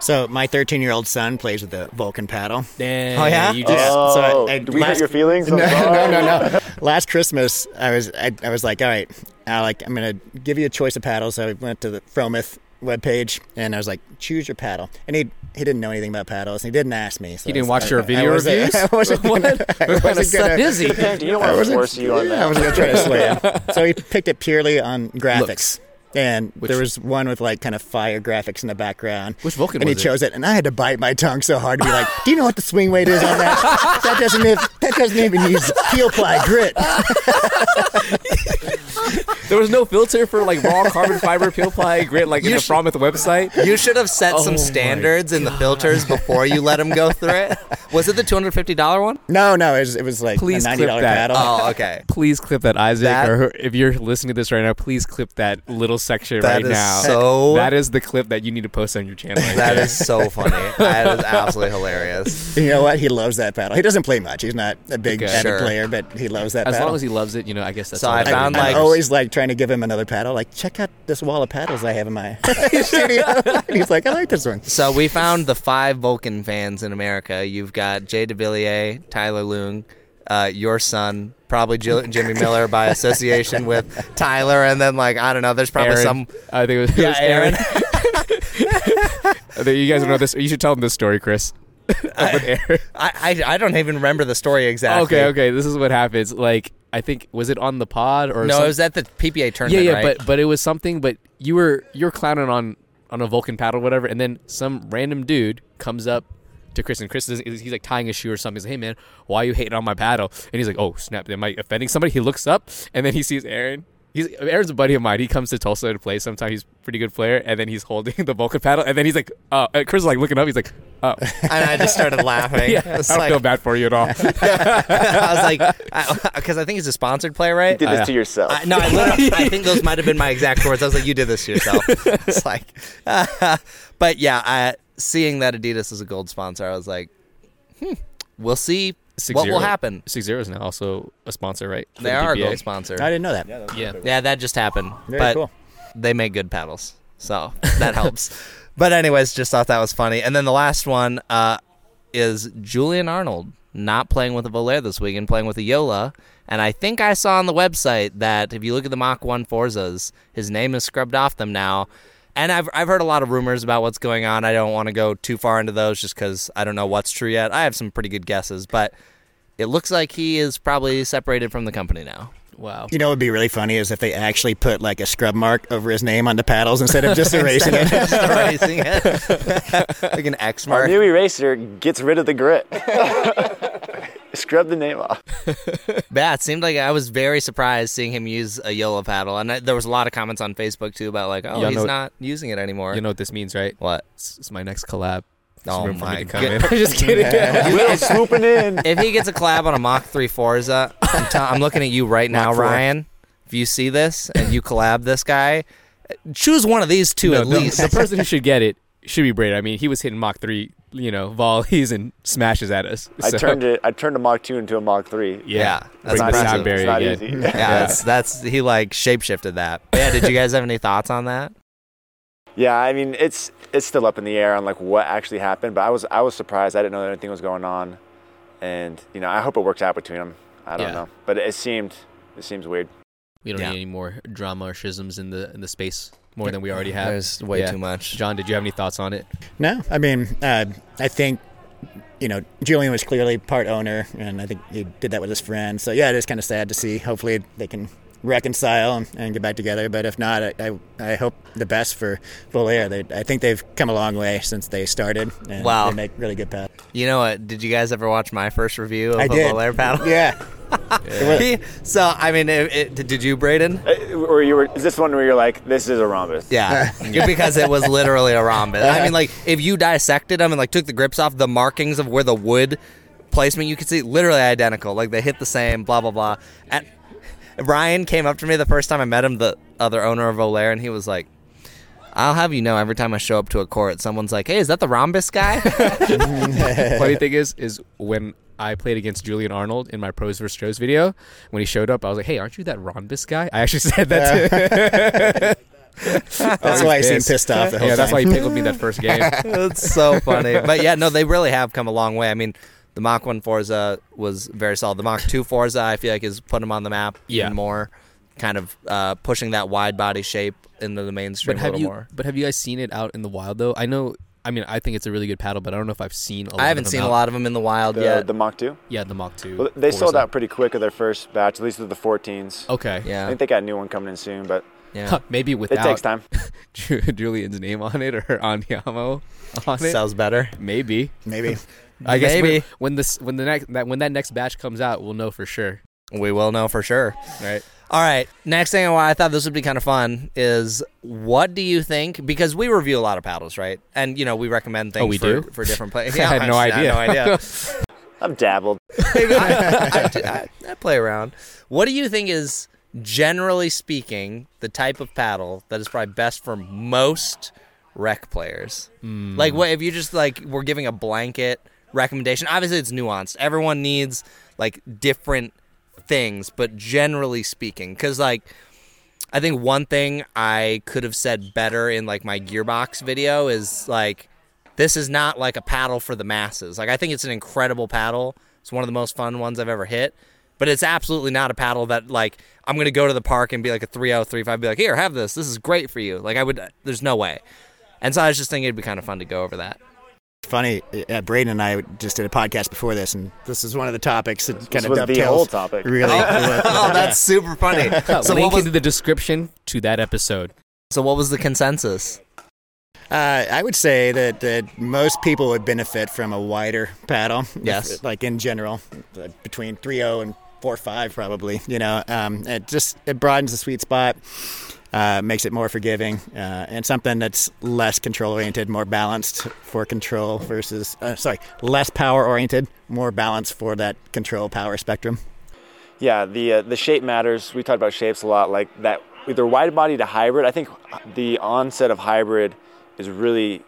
So my 13 year old son plays with the Vulcan paddle. Damn, Oh, yeah? You just, Oh, so I- I- do we hurt last- your feelings? I'm No, no, no, no. Last Christmas, I was I, I was like, all right, Alec, I'm gonna give you a choice of paddles. So I went to the Fromuth webpage, and I was like, "Choose your paddle," and he he didn't know anything about paddles, and he didn't ask me. So He didn't I was- watch your I- I video wasn't- reviews? I wasn't What? gonna, I What kind of wasn't son gonna, is he? You don't I want to wasn't- force you on I was gonna try to sway him. So he picked it purely on graphics. Looks. And Which- there was one with like kind of fire graphics in the background. Which Vulcan And he was it? chose it, and I had to bite my tongue so hard to be like, "Do you know what the swing weight is on that? that doesn't even that doesn't even use peel ply grit." There was no filter for like raw carbon fiber peel ply grit like in You the should- Fromuth website. You should have set Oh some my standards in the filters before you let them go through it. Was it the two hundred fifty dollar one? No, no, it was, it was like Please a clip ninety dollar that. Oh, okay. Please clip that, Isaac. That- or if you're listening to this right now, please clip that little section That right is now. so- that is the clip that you need to post on your channel. right That there. is so funny. That is absolutely hilarious. You know what? He loves that paddle. He doesn't play much. He's not a big Okay. Sure. player, but he loves that paddle. as paddle. long as he loves it, you know. I guess that's So all I that found, really I'm like- always like trying to give him another paddle. Like, check out this wall of paddles I have in my studio. and he's like, I like this one. So we found the five Vulcan fans in America. You've got Jay DeVilliers, Tyler Loong, uh, your son, probably Jill- Jimmy Miller by association with Tyler, and then like I don't know. There's probably Aaron. some. I think it was, it Yeah, was Aaron. Aaron. You guys don't know this. You should tell them this story, Chris. I, I I don't even remember the story exactly. Okay, okay. This is what happens. Like, I think was it on the pod or No, some- it was at the PPA yeah, tournament. yeah. right? But but it was something. But you were you were clowning on on a Vulcan paddle, whatever, and then some random dude comes up to Chris, and Chris is he's like tying a shoe or something. He's like, "Hey man, why are you hating on my paddle?" And he's like, "Oh snap, am I offending somebody?" He looks up, and then he sees Aaron. He's Aaron's a buddy of mine. He comes to Tulsa to play. Sometimes he's a pretty good player, and then he's holding the Vulcan paddle, and then he's like, "Oh," and Chris is like looking up. He's like, "Oh." and I just started laughing. Yeah, I I don't like, feel bad for you at all. I was like, because I, think he's a sponsored player, right? You did this yeah. to yourself. I, no, I I think those might have been my exact words. I was like, "You did this to yourself." It's like, but yeah, I, seeing that Adidas is a gold sponsor, I was like, "Hmm, we'll see Six what zero. will happen." Six Zero is now also a sponsor, right? for They the are a gold sponsor. I didn't know that. Yeah. Yeah, that just happened. Very but cool. they make good paddles, so that helps. But anyways, just thought that was funny. And then the last one uh, is Julian Arnold not playing with a Volair this week and playing with a Yola. And I think I saw on the website that if you look at the Mach 1 Forzas, his name is scrubbed off them now. And I've, I've heard a lot of rumors about what's going on. I don't want to go too far into those just because I don't know what's true yet. I have some pretty good guesses, but it looks like he is probably separated from the company now. Wow. You know what would be really funny is if they actually put like a scrub mark over his name on the paddles instead of just erasing it. Just erasing it. like an X Our mark. new eraser gets rid of the grit. Scrub the name off. Yeah, it seemed like I was very surprised seeing him use a YOLO paddle, and I, there was a lot of comments on Facebook too about like, oh, Y'all he's know- not using it anymore. You know what this means, right? what? It's, it's my next collab. There's Oh room for me my God. I'm just kidding. Will swooping in. If he gets a collab on a Mach 3 Forza, I'm, t- I'm looking at you right now, Ryan. If you see this and you collab this guy, choose one of these two No, at the, least. the person who should get it should be Braden. I mean, he was hitting Mach three, you know, volleys and smashes at us. I turned it. I turned a Mach two into a Mach three. Yeah, Yeah, that's Bring the impressive. sound It's not again. easy. yeah, That's, that's he like shapeshifted that. But yeah, did you guys have any thoughts on that? Yeah, I mean it's it's still up in the air on like what actually happened, but I was I was surprised. I didn't know that anything was going on, and you know I hope it works out between them. I don't Yeah. know, but it seemed it seems weird. We don't Yeah. need any more drama or schisms in the in the space more than we already have. There's way Yeah. too much. John, did you have any thoughts on it? No, I mean, uh, I think you know Julian was clearly part owner, and I think he did that with his friend. So yeah, it is kind of sad to see. Hopefully, they can reconcile and, and get back together. But if not, I, I, I hope the best for Volair. They, I think they've come a long way since they started. And Wow. they make really good paddles. You know what? Did you guys ever watch my first review of I a did. Volair paddle? Yeah. He- so I mean, it, it, did you, Braden? Uh, Or you were is this one where you're like this is a rhombus? Yeah, because it was literally a rhombus. I mean, like if you dissected them and like took the grips off, the markings of where the wood placement you could see literally identical. Like they hit the same. Blah blah blah. And Ryan came up to me the first time I met him, the other owner of Volair, and he was like. I'll have you know, every time I show up to a court, someone's like, "Hey, is that the rhombus guy?" Funny thing is, is when I played against Julian Arnold in my pros vs. Stros video, when he showed up, I was like, "Hey, aren't you that Ronbus guy?" I actually said that. too. That's why I seem pissed off the whole yeah, time. that's why he pickled me that first game. That's so funny. But yeah, no, they really have come a long way. I mean, the Mach 1 Forza was very solid. The Mach 2 Forza, I feel like, has put them on the map Yeah. even more. kind of uh, pushing that wide body shape into the mainstream But a have little you? more. But have you guys seen it out in the wild though? I know. I mean, I think it's a really good paddle, but I don't know if I've seen. A lot I haven't of them seen a lot of them in the wild The, yet. the Mach 2. Yeah, the Mach Two. Well, they sold out pretty quick of their first batch, at least with the 14s. Okay. Yeah. I think they got a new one coming in soon, but yeah. Maybe it without takes time. Julian's name on it or Andiamo on it. Sounds better. Maybe. Maybe. I guess Maybe. when, when this when the next that when that next batch comes out, we'll know for sure. We will know for sure. Right. All right. Next thing why I thought this would be kind of fun is what do you think? Because we review a lot of paddles, right? And you know we recommend things Oh, we for, do? for different players. I had no idea. no idea. I've dabbled. I, I- I play around. What do you think is generally speaking the type of paddle that is probably best for most rec players? Hmm. Like, what if you just like we're giving a blanket recommendation? Obviously, it's nuanced. Everyone needs like different things, but generally speaking, because like I think one thing I could have said better in like my gearbox video is like this is not like a paddle for the masses. Like I think it's an incredible paddle. It's one of the most fun ones I've ever hit. But it's absolutely not a paddle that like I'm gonna go to the park and be like a 3035 be like, here, have this. This is great for you. Like I would there's no way. And so I was just thinking it'd be kind of fun to go over that. Funny, uh, Braden and I just did a podcast before this, and this is one of the topics that kind of was the dovetails. whole topic. Really. oh, that's super funny. So Link what was into the description to that episode. so what was the consensus? Uh, I would say that, that most people would benefit from a wider paddle. Yes. If- like in general, uh, between 3.0 and 4.5 probably. You know, um, it just it broadens the sweet spot, uh, makes it more forgiving, uh, and something that's less control oriented, more balanced for control versus uh, sorry, less power oriented, more balanced for that control power spectrum. Yeah, the uh, the shape matters. We talked about shapes a lot, like that either wide body to hybrid. I think the onset of hybrid is really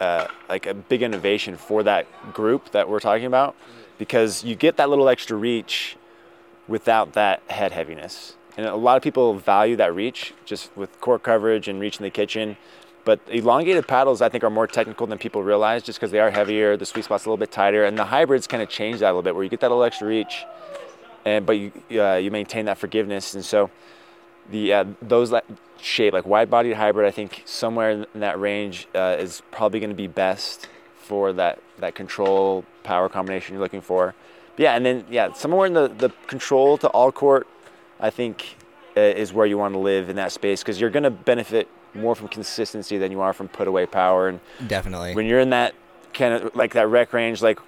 uh, like a big innovation for that group that we're talking about, because you get that little extra reach without that head heaviness. And a lot of people value that reach just with core coverage and reach in the kitchen. But elongated paddles, I think, are more technical than people realize just because they are heavier, the sweet spot's a little bit tighter, and the hybrids kind of change that a little bit where you get that little extra reach and but you uh, you maintain that forgiveness, and so the uh, those shape like wide bodied hybrid, I think somewhere in that range uh, is probably going to be best for that that control power combination you're looking for. But yeah, and then yeah, somewhere in the the control to all court, I think uh, is where you want to live in that space because you're going to benefit more from consistency than you are from put away power and Definitely. when you're in that kind of like that rec range, like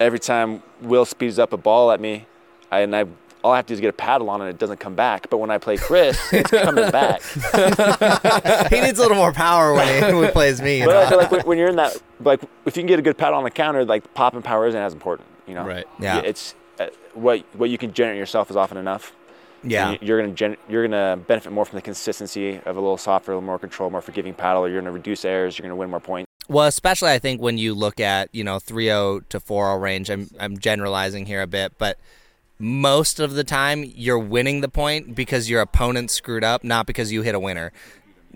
every time Will speeds up a ball at me, I, and I all I have to do is get a paddle on it, and it doesn't come back. But when I play Chris, it's coming back. he needs a little more power when he, when he plays me. But know? I feel like when, when you're in that, like if you can get a good paddle on the counter, like popping power isn't as important. You know, Right. Yeah. It's uh, what what you can generate yourself is often enough. Yeah. You- you're gonna gen- you're gonna benefit more from the consistency of a little softer, a little more control, more forgiving paddle. You're gonna reduce errors. You're gonna win more points. Well, especially I think when you look at you know 3.0 to 4.0 range, I'm I'm generalizing here a bit, but most of the time you're winning the point because your opponent screwed up, not because you hit a winner.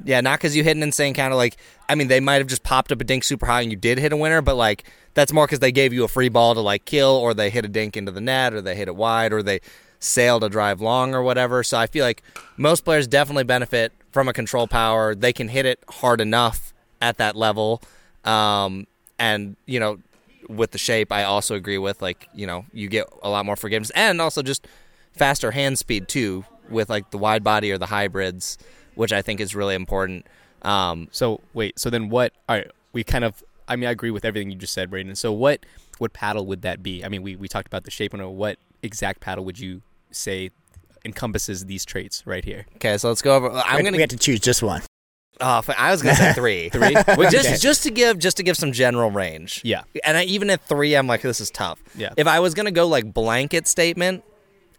Yeah, not because you hit an insane counter. Like, I mean, they might have just popped up a dink super high and you did hit a winner, but like that's more because they gave you a free ball to like kill, or they hit a dink into the net, or they hit it wide, or they sailed to drive long, or whatever. So I feel like most players definitely benefit from a control power. They can hit it hard enough at that level, um, and you know, with the shape, I also agree with like you know you get a lot more forgiveness, and also just faster hand speed too with like the wide body or the hybrids, which I think is really important. Um, So wait, so then what? All right, we kind of. I mean, I agree with everything you just said, Braden. So what? What paddle would that be? I mean, we, we talked about the shape. Know what exact paddle would you say encompasses these traits right here? okay, so let's go over. I'm gonna we had to choose just one. Oh, f- I was gonna say three. Three? Well, just Okay. just to give just to give some general range. Yeah. And I, even at three, I'm like, this is tough. Yeah. If I was gonna go like blanket statement,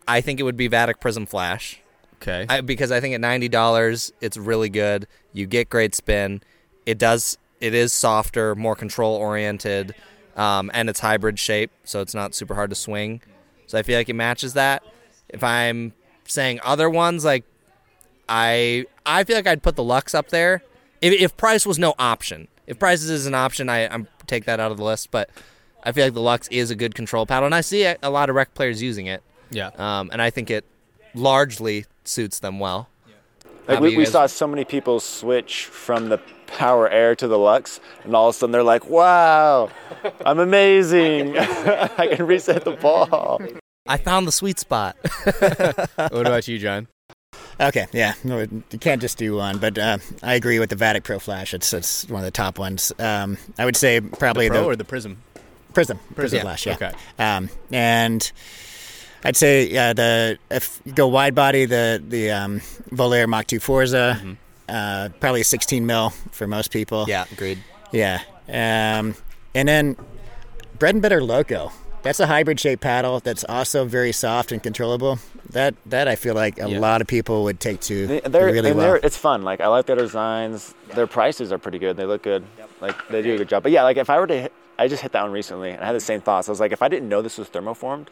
I think it would be Vatic Prism Flash. Okay. I, because I think at ninety dollars, it's really good. You get great spin. It does. It is softer, more control oriented, um, and it's hybrid shape, so it's not super hard to swing. So I feel like it matches that. If I'm saying other ones, like I, I feel like I'd put the Luxx up there. If, if price was no option, if prices is an option, I I'm take that out of the list. But I feel like the Luxx is a good control paddle, and I see a, a lot of rec players using it. yeah. Um, and I think it largely suits them well. Like we, we guys? saw so many people switch from the Power Air to the Luxx, and all of a sudden they're like, "Wow, I'm amazing! I can reset the ball." I found the sweet spot. what about you, John? Okay, yeah, no, you can't just do one, but uh, I agree with the Vatic Pro Flash. It's it's one of the top ones. Um, I would say probably The Pro the or the Prism? Prism, Prism Prism, Flash, yeah. okay. Um, and I'd say uh, the if you go wide body, the the um, Volair Mach 2 Forza, Mm-hmm. uh, probably a 16 mil for most people. Yeah, agreed. Yeah. Um, and then bread and butter loco. That's a hybrid shaped paddle that's also very soft and controllable. That that I feel like a Yeah. lot of people would take to They- They're, really and well. they're, it's fun. Like I like their designs. Their prices are pretty good. They look good. Like they do a good job. But yeah, like if I were to, hit, I just hit that one recently, and I had the same thoughts. I was like, if I didn't know this was thermoformed,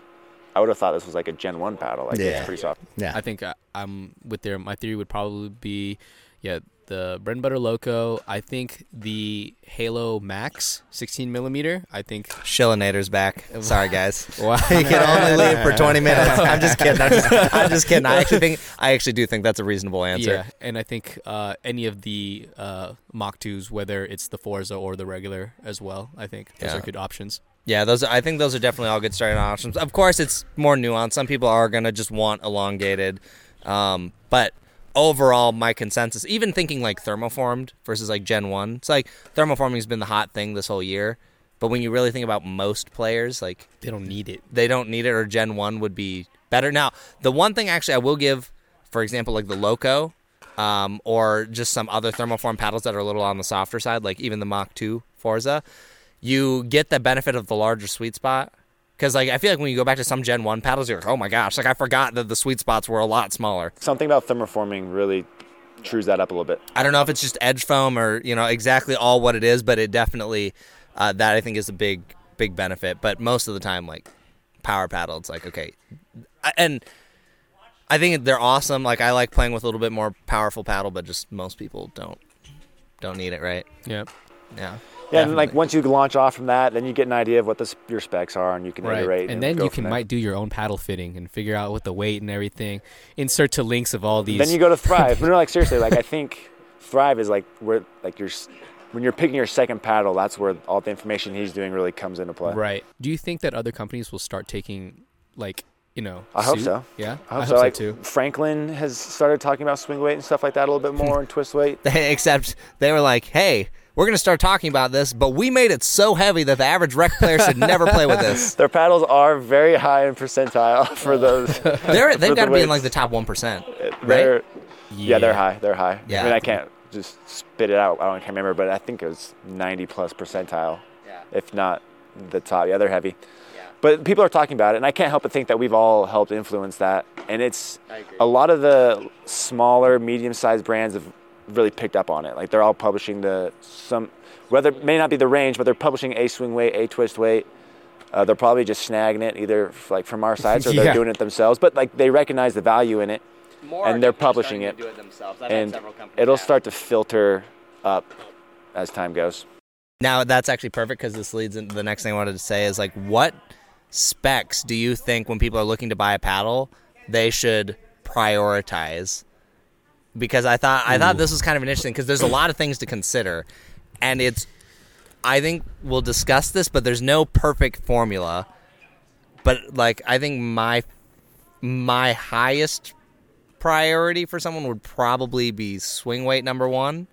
I would have thought this was like a Gen One paddle. Like Yeah. it's pretty soft. yeah. I think I, I'm with their. My theory would probably be, yeah, the bread and butter loco. I think the Halo Max 16 millimeter. I think. Shillinator's back. Sorry, guys. Wow. you can only leave for 20 minutes. I'm just kidding. I'm just, I'm just kidding. I actually think I actually do think that's a reasonable answer. Yeah, and I think uh, any of the uh, Mach 2s, whether it's the Forza or the regular as well, I think those Yeah. are good options. Yeah, those I think those are definitely all good starting options. Of course, it's more nuanced. Some people are gonna just want elongated, um, but overall, my consensus, even thinking like thermoformed versus like Gen One, it's like thermoforming has been the hot thing this whole year. But when you really think about most players, like They don't need it. they don't need it, or Gen One would be better. Now, the one thing actually I will give, for example, like the Loco, um, or just some other thermoform paddles that are a little on the softer side, like even the Mach Two Forza, you get the benefit of the larger sweet spot. Because like I feel like when you go back to some Gen One paddles, you're like, oh my gosh, like I forgot that the sweet spots were a lot smaller. Something about thermoforming really trues that up a little bit. I don't know if it's just edge foam or you know exactly all what it is, but it definitely uh, that I think is a big big benefit. But most of the time, like power paddle, it's like okay, I- and I think they're awesome. Like I like playing with a little bit more powerful paddle, but just most people don't don't need it, right? Yep. Yeah. Yeah. And like once you launch off from that, then you get an idea of what the, your specs are, and you can Right. iterate. And then go you can might do your own paddle fitting and figure out what the weight and everything. Insert to links of all these. Then you go to Thrive. no, like seriously, like I think Thrive is like where like you're when you're picking your second paddle. That's where all the information he's doing really comes into play. Right. Do you think that other companies will start taking, like, you know? I hope suit? so. Yeah. I hope, so. Like too. Franklin has started talking about swing weight and stuff like that a little bit more and twist weight. Except they were like, hey. We're gonna start talking about this, but we made it so heavy that the average rec player should never play with this. Their paddles are very high in percentile for those. They're, they've the got to be in like the top one percent. Uh, they're, yeah. they're high. They're high. Yeah. I mean, I can't just spit it out. I don't I can't remember, but I think it was 90 plus percentile, Yeah. if not the top. Yeah, they're heavy. But people are talking about it, and I can't help but think that we've all helped influence that. And it's a lot of the smaller, medium-sized brands have really picked up on it. Like they're all publishing the some, whether it may not be the range, but they're publishing a swing weight, a twist weight. Uh, they're probably just snagging it either f- like from our sites or they're Yeah. doing it themselves. But like they recognize the value in it, and they're publishing it, and it'll start to filter up as time goes. Now that's actually perfect because this leads into the next thing I wanted to say is like, what specs do you think when people are looking to buy a paddle they should prioritize? Because I thought I thought this was kind of an interesting because there's a lot of things to consider, and it's I think we'll discuss this, but there's no perfect formula. But like I think my my highest priority for someone would probably be swing weight number one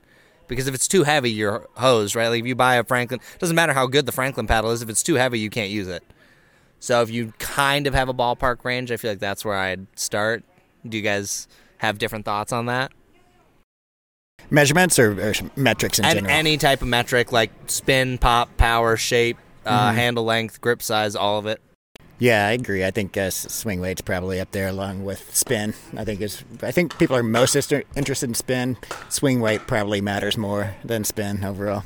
because if it's too heavy you're hosed right? Like if you buy a franklin doesn't matter how good the franklin paddle is if it's too heavy you can't use it. So if you kind of have a ballpark range i feel like that's where i'd start. Do you guys have different thoughts on that Measurements or, or metrics in and general? any type of metric like spin pop power shape uh, Mm-hmm. handle length grip size all of it Yeah, I agree. I think uh, swing weight's probably up there along with spin. I think is. I think people are most interested in spin. Swing weight probably matters more than spin overall.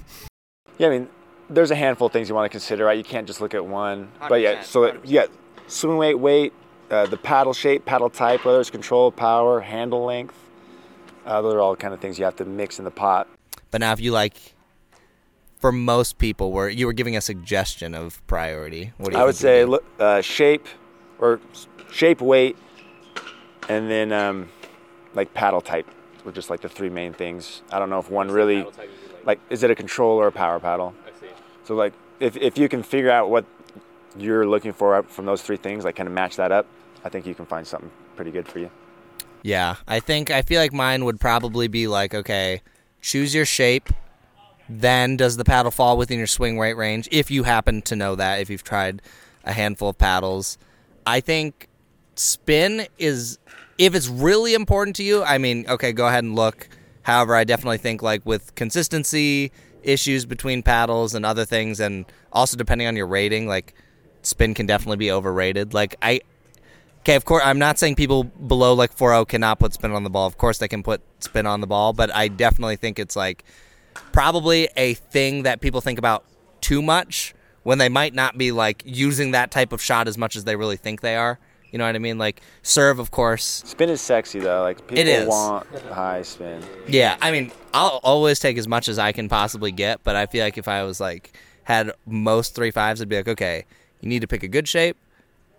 Yeah, I mean, there's a handful of things you want to consider, right? You can't just look at one. But yeah, 100%, so yeah, swing weight, weight, uh, the paddle shape, paddle type, whether it's control, power, handle length. Uh, those are all kind of things you have to mix in the pot. but now if you like for most people where you were giving a suggestion of priority what do you I would say look, uh, shape or shape, weight, and then um, like paddle type were just like the three main things. I don't know if one really like is it a control or a power paddle. So like if if you can figure out what you're looking for from those three things, like kind of match that up, I think you can find something pretty good for you. Yeah, I think I feel like mine would probably be like, okay, choose your shape. Then does the paddle fall within your swing weight range? If you happen to know that, if you've tried a handful of paddles, I think spin is if it's really important to you. I mean, okay, go ahead and look. However, I definitely think like with consistency issues between paddles and other things, and also depending on your rating, like spin can definitely be overrated. Like I Okay, of course, I'm not saying people below like 4-0 cannot put spin on the ball. Of course, they can put spin on the ball, but I definitely think it's like probably a thing that people think about too much when they might not be like using that type of shot as much as they really think they are. You know what I mean? Like serve, of course. Spin is sexy though. Like people want high spin. Yeah, I mean, I'll always take as much as I can possibly get, but I feel like if I was like had most three fives, I'd be like, okay, you need to pick a good shape,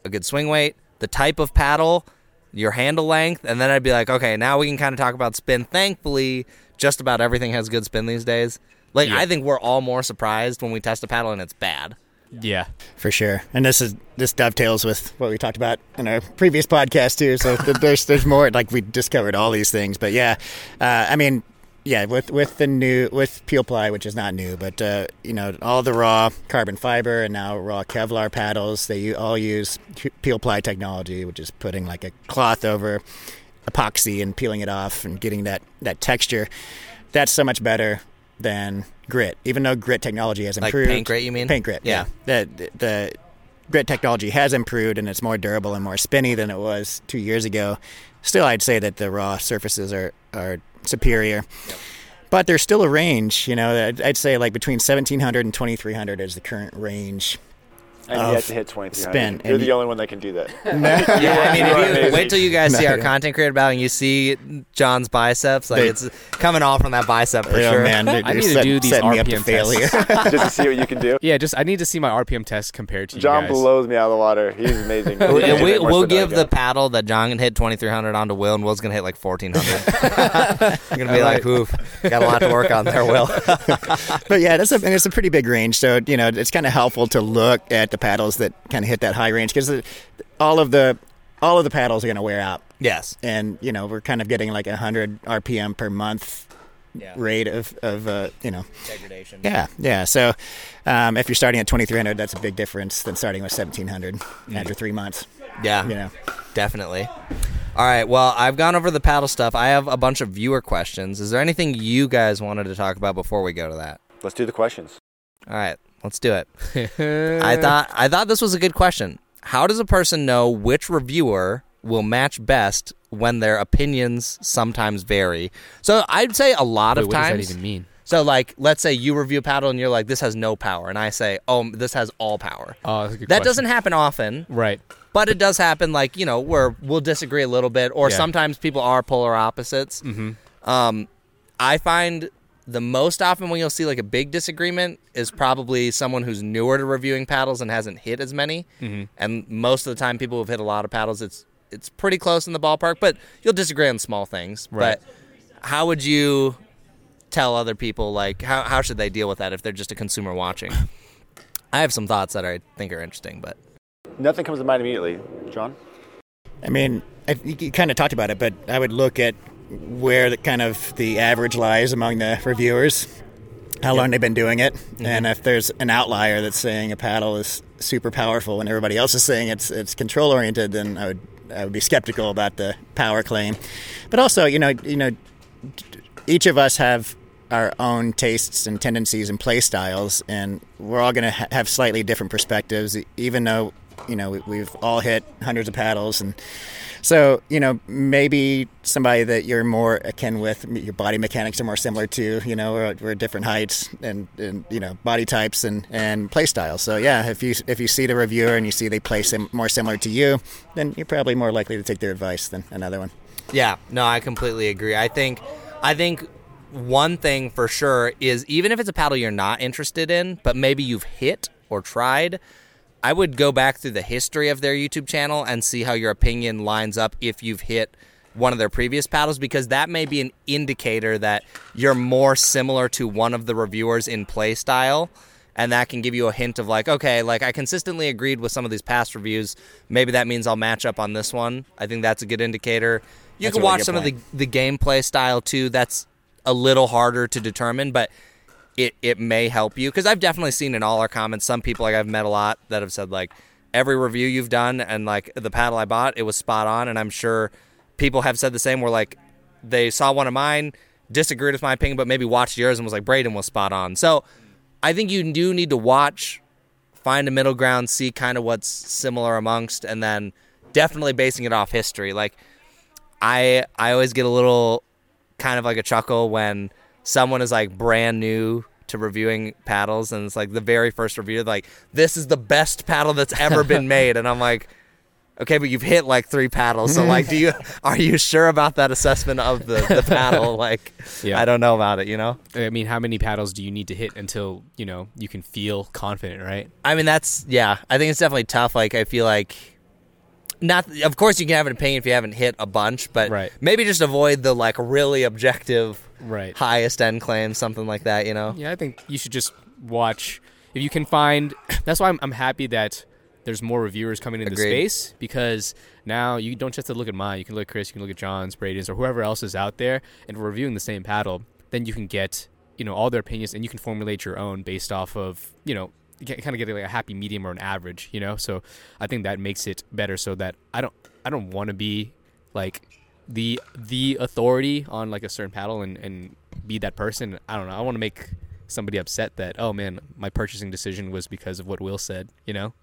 a good swing weight, the type of paddle, your handle length, and then I'd be like, okay, now we can kind of talk about spin. Thankfully, just about everything has good spin these days. Like Yeah. I think we're all more surprised when we test a paddle and it's bad. Yeah. For sure, and this is this dovetails with what we talked about in our previous podcast too. So there's there's more. Like we discovered all these things, but yeah, uh, I mean, yeah, with with the new with peel ply, which is not new, but uh, you know all the raw carbon fiber and now raw Kevlar paddles, they all use peel ply technology, which is putting like a cloth over epoxy and peeling it off and getting that that texture. That's so much better than grit, even though grit technology has Like improved. paint grit, you mean? Paint grit, Yeah. yeah. The, the grit technology has improved and it's more durable and more spinny than it was two years ago. Still, I'd say that the raw surfaces are, are superior. But there's still a range, you know. I'd, I'd say like between 1700 and 2300 is the current range. And Of you have to hit 2300. spin, You're and the you- only one that can do that. Yeah, I mean, if you, wait till you guys see our content creator battle and you see John's biceps. Like They- it's coming off from that bicep for sure. man, I they're need to do these setting me to RPM failure. tests. Just to see what you can do. Yeah, just I need to see my RPM test compared to John you guys. John blows me out of the water. He's amazing. We, He can we, hit more we'll than I give can. the paddle that John can hit 2300 onto Will, and Will's gonna hit like 1400. You're gonna be like, "Oof, got a lot to work on there, Will." but yeah, that's a, and it's a pretty big range. So you know, it's kind of helpful to look at the paddles that kind of hit that high range because all of the all of the paddles are going to wear out, yes. and you know we're kind of getting like a hundred RPM per month Yeah. rate of of uh, you know Degradation. yeah yeah. So um, if you're starting at 2300, that's a big difference than starting with 1700 after three months. Yeah. You know, Definitely. All right. Well, I've gone over the paddle stuff. I have a bunch of viewer questions. Is there anything you guys wanted to talk about before we go to that? Let's do the questions. All right, let's do it. I thought I thought this was a good question. How does a person know which reviewer will match best when their opinions sometimes vary? So I'd say a lot Wait, of what does that even mean? So like, let's say you review a paddle and you're like, "This has no power," and I say, "Oh, this has all power." Oh, that's a good That question. doesn't happen often, Right. but it does happen. Like you know, where we'll disagree a little bit, or Yeah. sometimes people are polar opposites. Mm-hmm. Um, I find the most often when you'll see like a big disagreement is probably someone who's newer to reviewing paddles and hasn't hit as many. Mm-hmm. And most of the time, people who've hit a lot of paddles, it's it's pretty close in the ballpark. But you'll disagree on small things. Right. But how would you tell other people like how how should they deal with that if they're just a consumer watching? I have some thoughts that I think are interesting, but Nothing comes to mind immediately. John? I mean, I, you, you kind of talked about it, but I would look at where the kind of the average lies among the reviewers, how long they've been doing it, mm-hmm. and if there's an outlier that's saying a paddle is super powerful and everybody else is saying it's it's control oriented, then I would I would be skeptical about the power claim. But also, you know, you know, each of us have our own tastes and tendencies and play styles, and we're all going to ha- have slightly different perspectives, even though you know we- we've all hit hundreds of paddles and. So you know maybe somebody that you're more akin with, your body mechanics are more similar to. You know we're, we're different heights and, and you know body types and, and play styles. So yeah, if you if you see the reviewer and you see they play sim- more similar to you, then you're probably more likely to take their advice than another one. Yeah, no, I completely agree. I think I think one thing for sure is even if it's a paddle you're not interested in, but maybe you've hit or tried, I would go back through the history of their YouTube channel and see how your opinion lines up if you've hit one of their previous paddles because that may be an indicator that you're more similar to one of the reviewers in play style and that can give you a hint of like okay like i consistently agreed with some of these past reviews. Maybe that means i'll match up on this one. I think that's a good indicator. You That's can watch some of the, the gameplay style too. That's a little harder to determine but it, it may help you because i've definitely seen in all our comments some people like i've met a lot that have said like every review you've done and like the paddle i bought it was spot on and i'm sure people have said the same where like they saw one of mine disagreed with my opinion but maybe watched yours and was like braden was spot on. So i think you do need to watch find a middle ground see kind of what's similar amongst and then definitely basing it off history. Like i i always get a little kind of like a chuckle when someone is like brand new to reviewing paddles and it's like the very first review like this is the best paddle that's ever been made and i'm like okay but you've hit like three paddles so like do you are you sure about that assessment of the, the paddle like Yeah. i don't know about it you know I mean, how many paddles do you need to hit until you know you can feel confident, right? I mean, that's yeah. I think it's definitely tough. Like, I feel like not. Of course, you can have an opinion if you haven't hit a bunch, but Right. maybe just avoid the like really objective, Right. highest end claims, something like that. You know? Yeah, I think you should just watch if you can find. That's why I'm, I'm happy that there's more reviewers coming into Agreed. space because now you don't just have to look at mine. You can look at Chris, you can look at John's, Braden's, or whoever else is out there, and we're reviewing the same paddle. Then you can get you know all their opinions, and you can formulate your own based off of you know kind of get like a happy medium or an average. You know, so I think that makes it better. So that I don't I don't want to be like the the authority on like a certain paddle and and be that person. I don't know. I want to make somebody upset that oh man, my purchasing decision was because of what Will said. You know.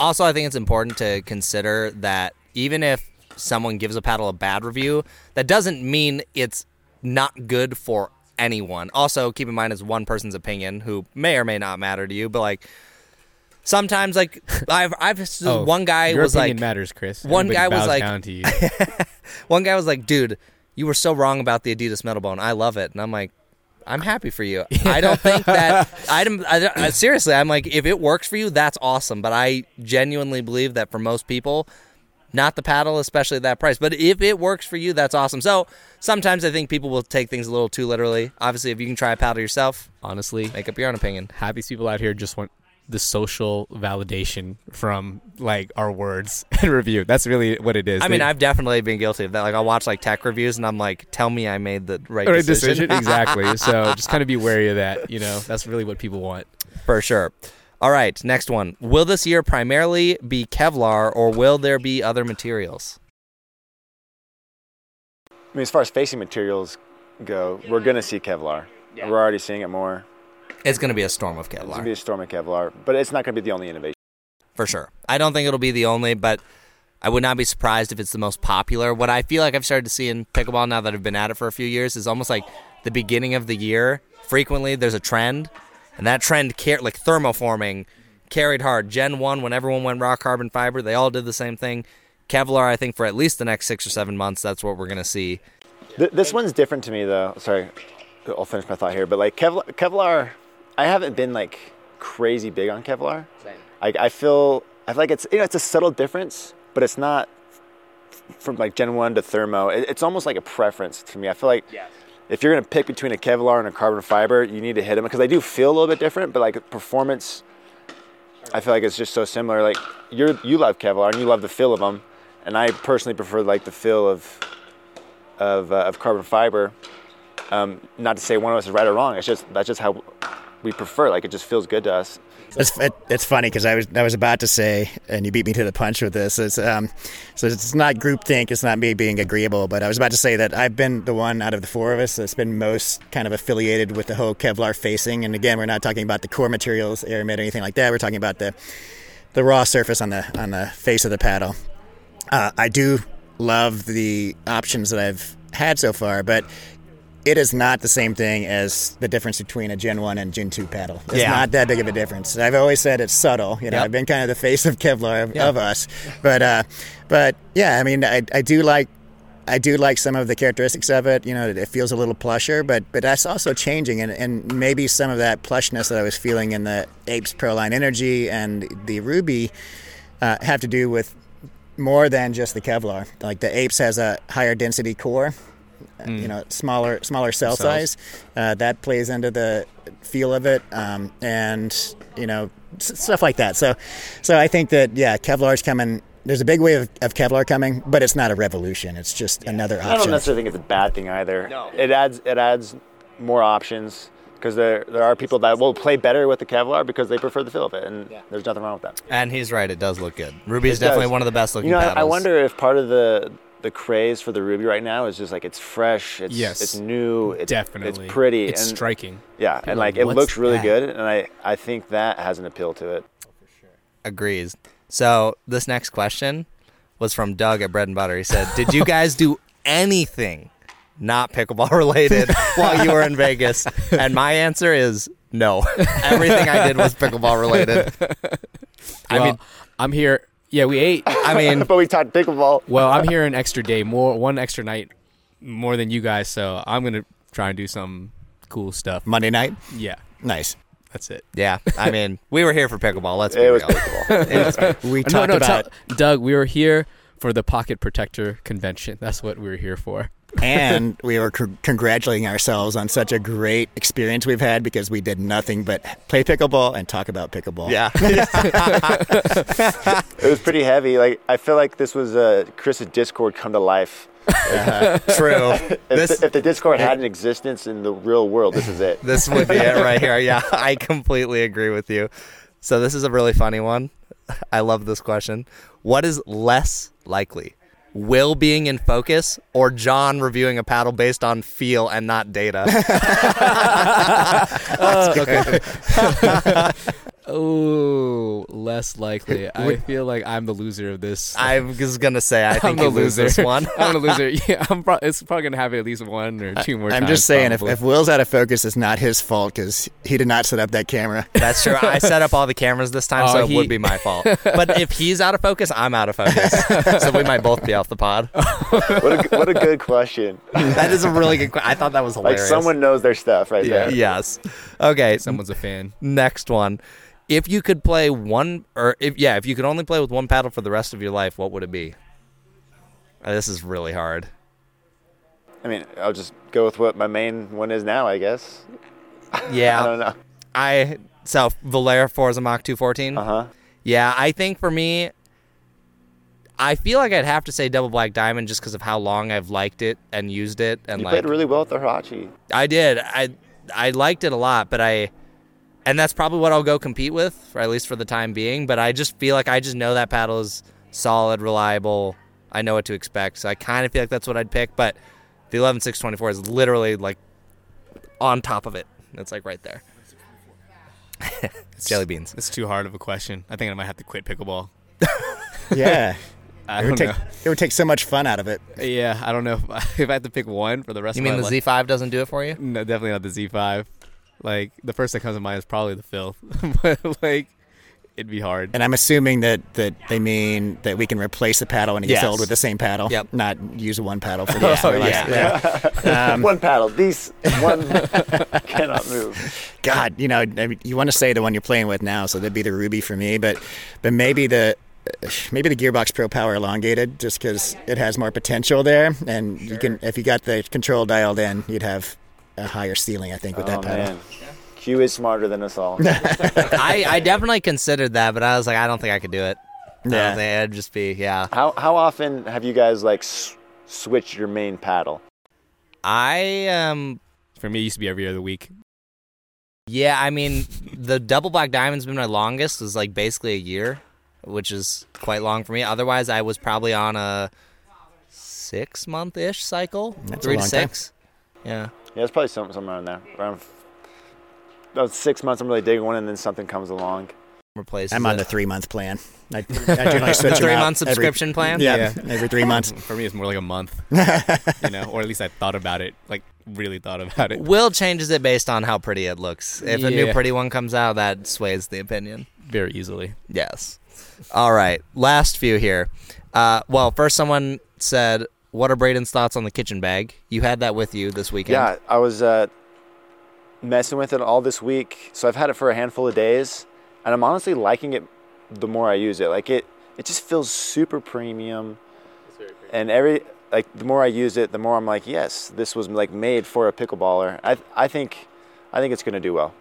Also, I think it's important to consider that even if someone gives a paddle a bad review, that doesn't mean it's not good for anyone. Also, keep in mind it's one person's opinion who may or may not matter to you, but like sometimes like I've I've oh, one guy Oh, your was like matters, Chris. one Everybody guy was like- one guy was like, "Dude, you were so wrong about the Adidas metal bone. I love it." And I'm like, "I'm happy for you. I don't think that I, don't- I, don't- seriously, I'm like, if it works for you, that's awesome. But I genuinely believe that for most people, not the paddle, especially at that price. But if it works for you, that's awesome. So sometimes I think people will take things a little too literally. Obviously, if you can try a paddle yourself, Honestly, make up your own opinion. half these people out here just want the social validation from like our words and review. That's really what it is. I mean, I've definitely been guilty of that. Like, I'll watch like tech reviews, and I'm like, "Tell me I made the right, right decision." decision exactly. So just kind of be wary of that. You know, that's really what people want. For sure. All right, next one. Will this year primarily be Kevlar or will there be other materials? I mean, as far as facing materials go, we're going to see Kevlar. We're already seeing it more. It's going to be a storm of Kevlar. It's going to be a storm of Kevlar, but it's not going to be the only innovation. For sure. I don't think it'll be the only, but I would not be surprised if it's the most popular. What I feel like I've started to see in pickleball now that I've been at it for a few years is almost like the beginning of the year. Frequently, there's a trend, and that trend, car- like thermoforming, carried hard. Gen 1, when everyone went raw carbon fiber, they all did the same thing. Kevlar, I think for at least the next six or seven months, that's what we're going to see. Th- this one's different to me, though. Sorry, I'll finish my thought here. But like Kevlar, Kevlar, I haven't been like crazy big on Kevlar. I, I feel I feel like it's you know it's a subtle difference, but it's not from like Gen One to Thermo. It, it's almost like a preference to me. I feel like if you're gonna pick between a Kevlar and a carbon fiber, you need to hit them because they do feel a little bit different. But like performance, I feel like it's just so similar. Like you you love Kevlar and you love the feel of them, and I personally prefer like the feel of of, uh, of carbon fiber. Um, not to say one of us is right or wrong. It's just that's just how we prefer. Like it just feels good to us. It's, it, it's funny because I was I was about to say, and you beat me to the punch with this. It's um, so it's not groupthink. It's not me being agreeable, but I was about to say that I've been the one out of the four of us that's been most kind of affiliated with the whole Kevlar facing. And again, we're not talking about the core materials, aramid, or anything like that. We're talking about the the raw surface on the on the face of the paddle. Uh, I do love the options that I've had so far, but it is not the same thing as the difference between a Gen 1 and Gen 2 paddle. It's Yeah. not that big of a difference. I've always said it's subtle. You know, Yep. I've been kind of the face of Kevlar of, Yeah. of us. But, uh, but yeah, I mean, I, I do like I do like some of the characteristics of it. You know, it feels a little plusher, but but that's also changing, and, and maybe some of that plushness that I was feeling in the Apes Proline Energy and the Ruby uh, have to do with more than just the Kevlar. Like the Apes has a higher density core, uh, you know, smaller smaller cell Cells. size. Uh, that plays into the feel of it, um, and you know, s- stuff like that. So, so I think that yeah, Kevlar's coming. There's a big wave of, of Kevlar coming, but it's not a revolution. It's just another option. I don't necessarily think it's a bad thing either. No. It adds it adds more options because there there are people that will play better with the Kevlar because they prefer the feel of it, and there's nothing wrong with that. And he's right; it does look good. Ruby It definitely does. one of the best looking You know, I, paddles. I wonder if part of the the craze for the Ruby right now is just like it's fresh, it's Yes. it's new, it's, Definitely. it's pretty, It's and striking. yeah, People and like like, it looks really that?" good, and I I think that has an appeal to it. Oh, for sure. Agrees. So this next question was from Doug at Bread and Butter. He said, "Did you guys do anything not pickleball related while you were in Vegas?" And my answer is no. Everything I did was pickleball related. I mean, I'm here. Yeah, we ate. I mean, but we talked pickleball. Well, I'm here an extra day, more one extra night, more than you guys. So I'm gonna try and do some cool stuff. Monday night, Yeah, nice. that's it. yeah. I mean, we were here for pickleball. Let's be It was real. pickleball. We no, talked no, about, tell- Doug. We were here for the Pocket Protector convention. That's what we were here for. And we were c- congratulating ourselves on such a great experience we've had because we did nothing but play pickleball and talk about pickleball. Yeah. it was pretty heavy. Like I feel like this was uh, Chris's Discord come to life. True. If, This the, if the Discord had an existence in the real world, this is it. this would be it right here. Yeah, I completely agree with you. So this is a really funny one. I love this question. What is less likely? Will being in focus or John reviewing a paddle based on feel and not data? Oh, less likely. I feel like I'm the loser of this. I was gonna say I I'm think the you lose loser. this one. I'm the loser. Yeah, I'm. Pro- it's probably gonna happen at least one or two more I'm times. just saying, if, probably. if Will's out of focus, it's not his fault because he did not set up that camera. That's true. I set up all the cameras this time, Oh, so he- it would be my fault. But if he's out of focus, I'm out of focus. so we might both be off the pod. What a, what a good question. That is a really good. que- I thought that was hilarious. Like someone knows their stuff right Yeah. there. Yes. Okay. someone's a fan. Next one. If you could play one, or if yeah, if you could only play with one paddle for the rest of your life, what would it be? Uh, this is really hard. I mean, I'll just go with what my main one is now, I guess. Yeah. I don't know. I so Volair Forza Mach 214. Uh huh. Yeah, I think for me, I feel like I'd have to say Double Black Diamond just because of how long I've liked it and used it, and You like played really well with the Hurache. I did. I I liked it a lot, but I and that's probably what I'll go compete with, for at least for the time being. But I just feel like I just know that paddle is solid, reliable. I know what to expect, so I kind of feel like that's what I'd pick. But the 11624 is literally like on top of it. It's like right there. it's jelly beans. It's too hard of a question. I think I might have to quit pickleball. Yeah, I it don't would take know. it would take so much fun out of it. Yeah, I don't know if, if I have to pick one for the rest You of mean the life. Z5 doesn't do it for you? No, definitely not the Z5. Like the first that comes to mind is probably the Phil, but like it'd be hard. And I'm assuming that, that they mean that we can replace the paddle when it gets Yes. old with the same paddle, Yep. not use one paddle for the rest of our lives. yeah. Um, one paddle. These one cannot move. God, you know, I mean, you want to say the one you're playing with now, so that'd be the Ruby for me. But but maybe the maybe the Gearbox Pro Power elongated, just because it has more potential there, and you can if you got the control dialed in, you'd have a higher ceiling, I think, with oh that paddle. man, Kew is smarter than us all. I, I definitely considered that, but I was like, I don't think I could do it. I don't Yeah. think it'd just be yeah. how how often have you guys like s- switched your main paddle? I um For me, it used to be every other week. yeah, I mean the double black diamond's been my longest was like basically a year, which is quite long for me. Otherwise, I was probably on a six month ish cycle, That's a three to long time. six. Yeah, Yeah, it's probably something somewhere around there. Around f- about six months, I'm really digging one, and then something comes along. replaces. I'm on it. the three month plan. I, I generally switch three out month every- subscription plan. Yeah, every three months. For me, it's more like a month. you know, or at least I thought about it, like really thought about it. Will changes it based on how pretty it looks. If a new pretty one comes out, that sways the opinion. very easily. Yes. All right. Last few here. Uh, well, first someone said what are Braden's thoughts on the kitchen bag? You had that with you this weekend. Yeah, I was uh, messing with it all this week, so I've had it for a handful of days, and I'm honestly liking it. The more I use it, like it, it just feels super premium. premium. And every like the more I use it, the more I'm like, yes, this was like made for a pickleballer. I I think, I think it's gonna do well,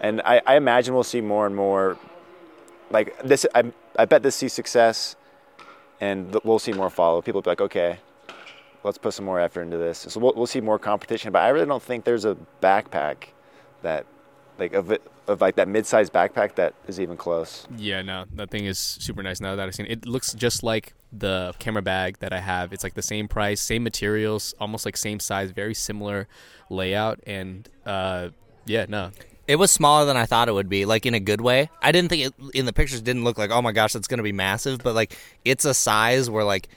and I, I imagine we'll see more and more. Like this, I I bet this sees success, and we'll see more follow. People will be like, okay, let's put some more effort into this. So we'll, we'll see more competition. But I really don't think there's a backpack that, like, of it, of like that mid-sized backpack that is even close. Yeah, no, that thing is super nice. Now that I've seen it, it looks just like the camera bag that I have. It's like the same price, same materials, almost like same size, very similar layout, and uh, yeah, no, It was smaller than I thought it would be, like in a good way. I didn't think it in the pictures didn't look like, oh my gosh, that's gonna be massive, but like it's a size where like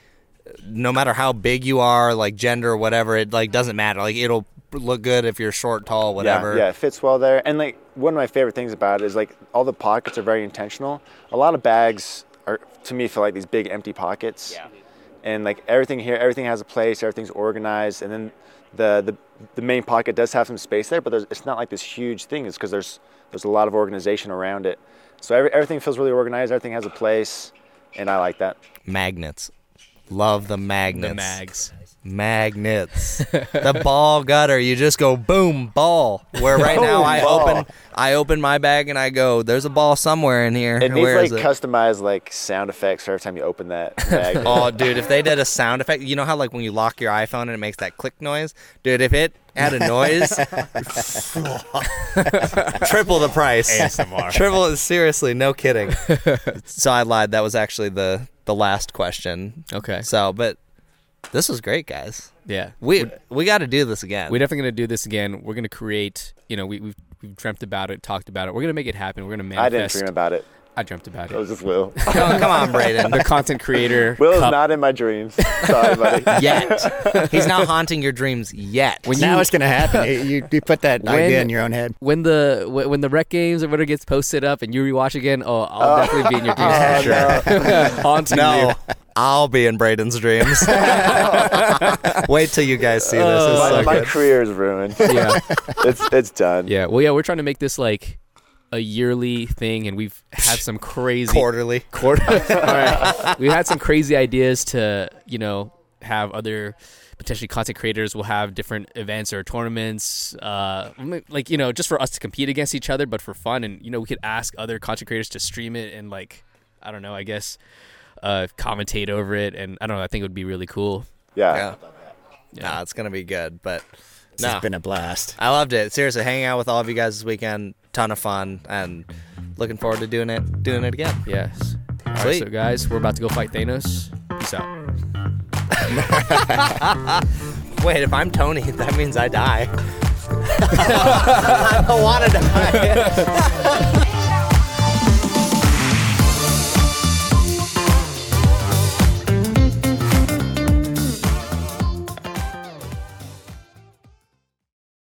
no matter how big you are, like gender or whatever, it like doesn't matter. Like it'll look good if you're short, tall, whatever. Yeah, yeah, it fits well there. And like one of my favorite things about it is like all the pockets are very intentional. A lot of bags are to me feel like these big empty pockets. Yeah. And like everything here, everything has a place, everything's organized, and then the the, the main pocket does have some space there, but there's, it's not like this huge thing. It's because there's there's a lot of organization around it. So every, everything feels really organized. Everything has a place, and I like that. Magnets. Love the magnets. the mags. Magnets. the ball gutter. You just go boom, ball. Where right now I ball. open I open my bag and I go, there's a ball somewhere in here. It needs Where like it? customized like sound effects for every time you open that bag. Oh, dude, if they did a sound effect, you know how like when you lock your iPhone and it makes that click noise, dude. If it had a noise, triple the price. ASMR. Triple. Seriously, no kidding. so I lied. That was actually the the last question. Okay, So, but this was great, guys. yeah, We we got to do this again. We're definitely gonna do this again. We're gonna create. You know, we, we've we've dreamt about it, talked about it. We're gonna make it happen. We're gonna I didn't manifest. dream about it. I dreamt about It It was just Will. come, come on, Braden. the content creator. Will is cup. not in my dreams. Sorry, buddy. Yet he's not haunting your dreams yet. When now you- it's gonna happen. you, you, you put that When- idea in your own head. when the when when the rec games or whatever gets posted up and you rewatch again. Oh, I'll definitely be in your dreams Oh, for sure. Haunting no, you. I'll be in Braden's dreams. Wait till you guys see this. Uh, my, so my career is ruined. Yeah, it's it's done. yeah. Well, yeah. We're trying to make this like a yearly thing, and we've had some crazy quarterly. quarter. All right. We had some crazy ideas to, you know, have other potentially content creators will have different events or tournaments, uh, like you know, just for us to compete against each other, but for fun. And you know, we could ask other content creators to stream it and like, I don't know, I guess, uh, commentate over it. And I don't know, I think it would be really cool. Yeah. Yeah. Nah, it's gonna be good, but It's no, been a blast. I loved it. Seriously, hanging out with all of you guys this weekend, ton of fun, and looking forward to doing it, doing it again. Yes. All right, Sweet. so guys, we're about to go fight Thanos. Peace out. Wait, if I'm Tony, that means I die. I don't want to die.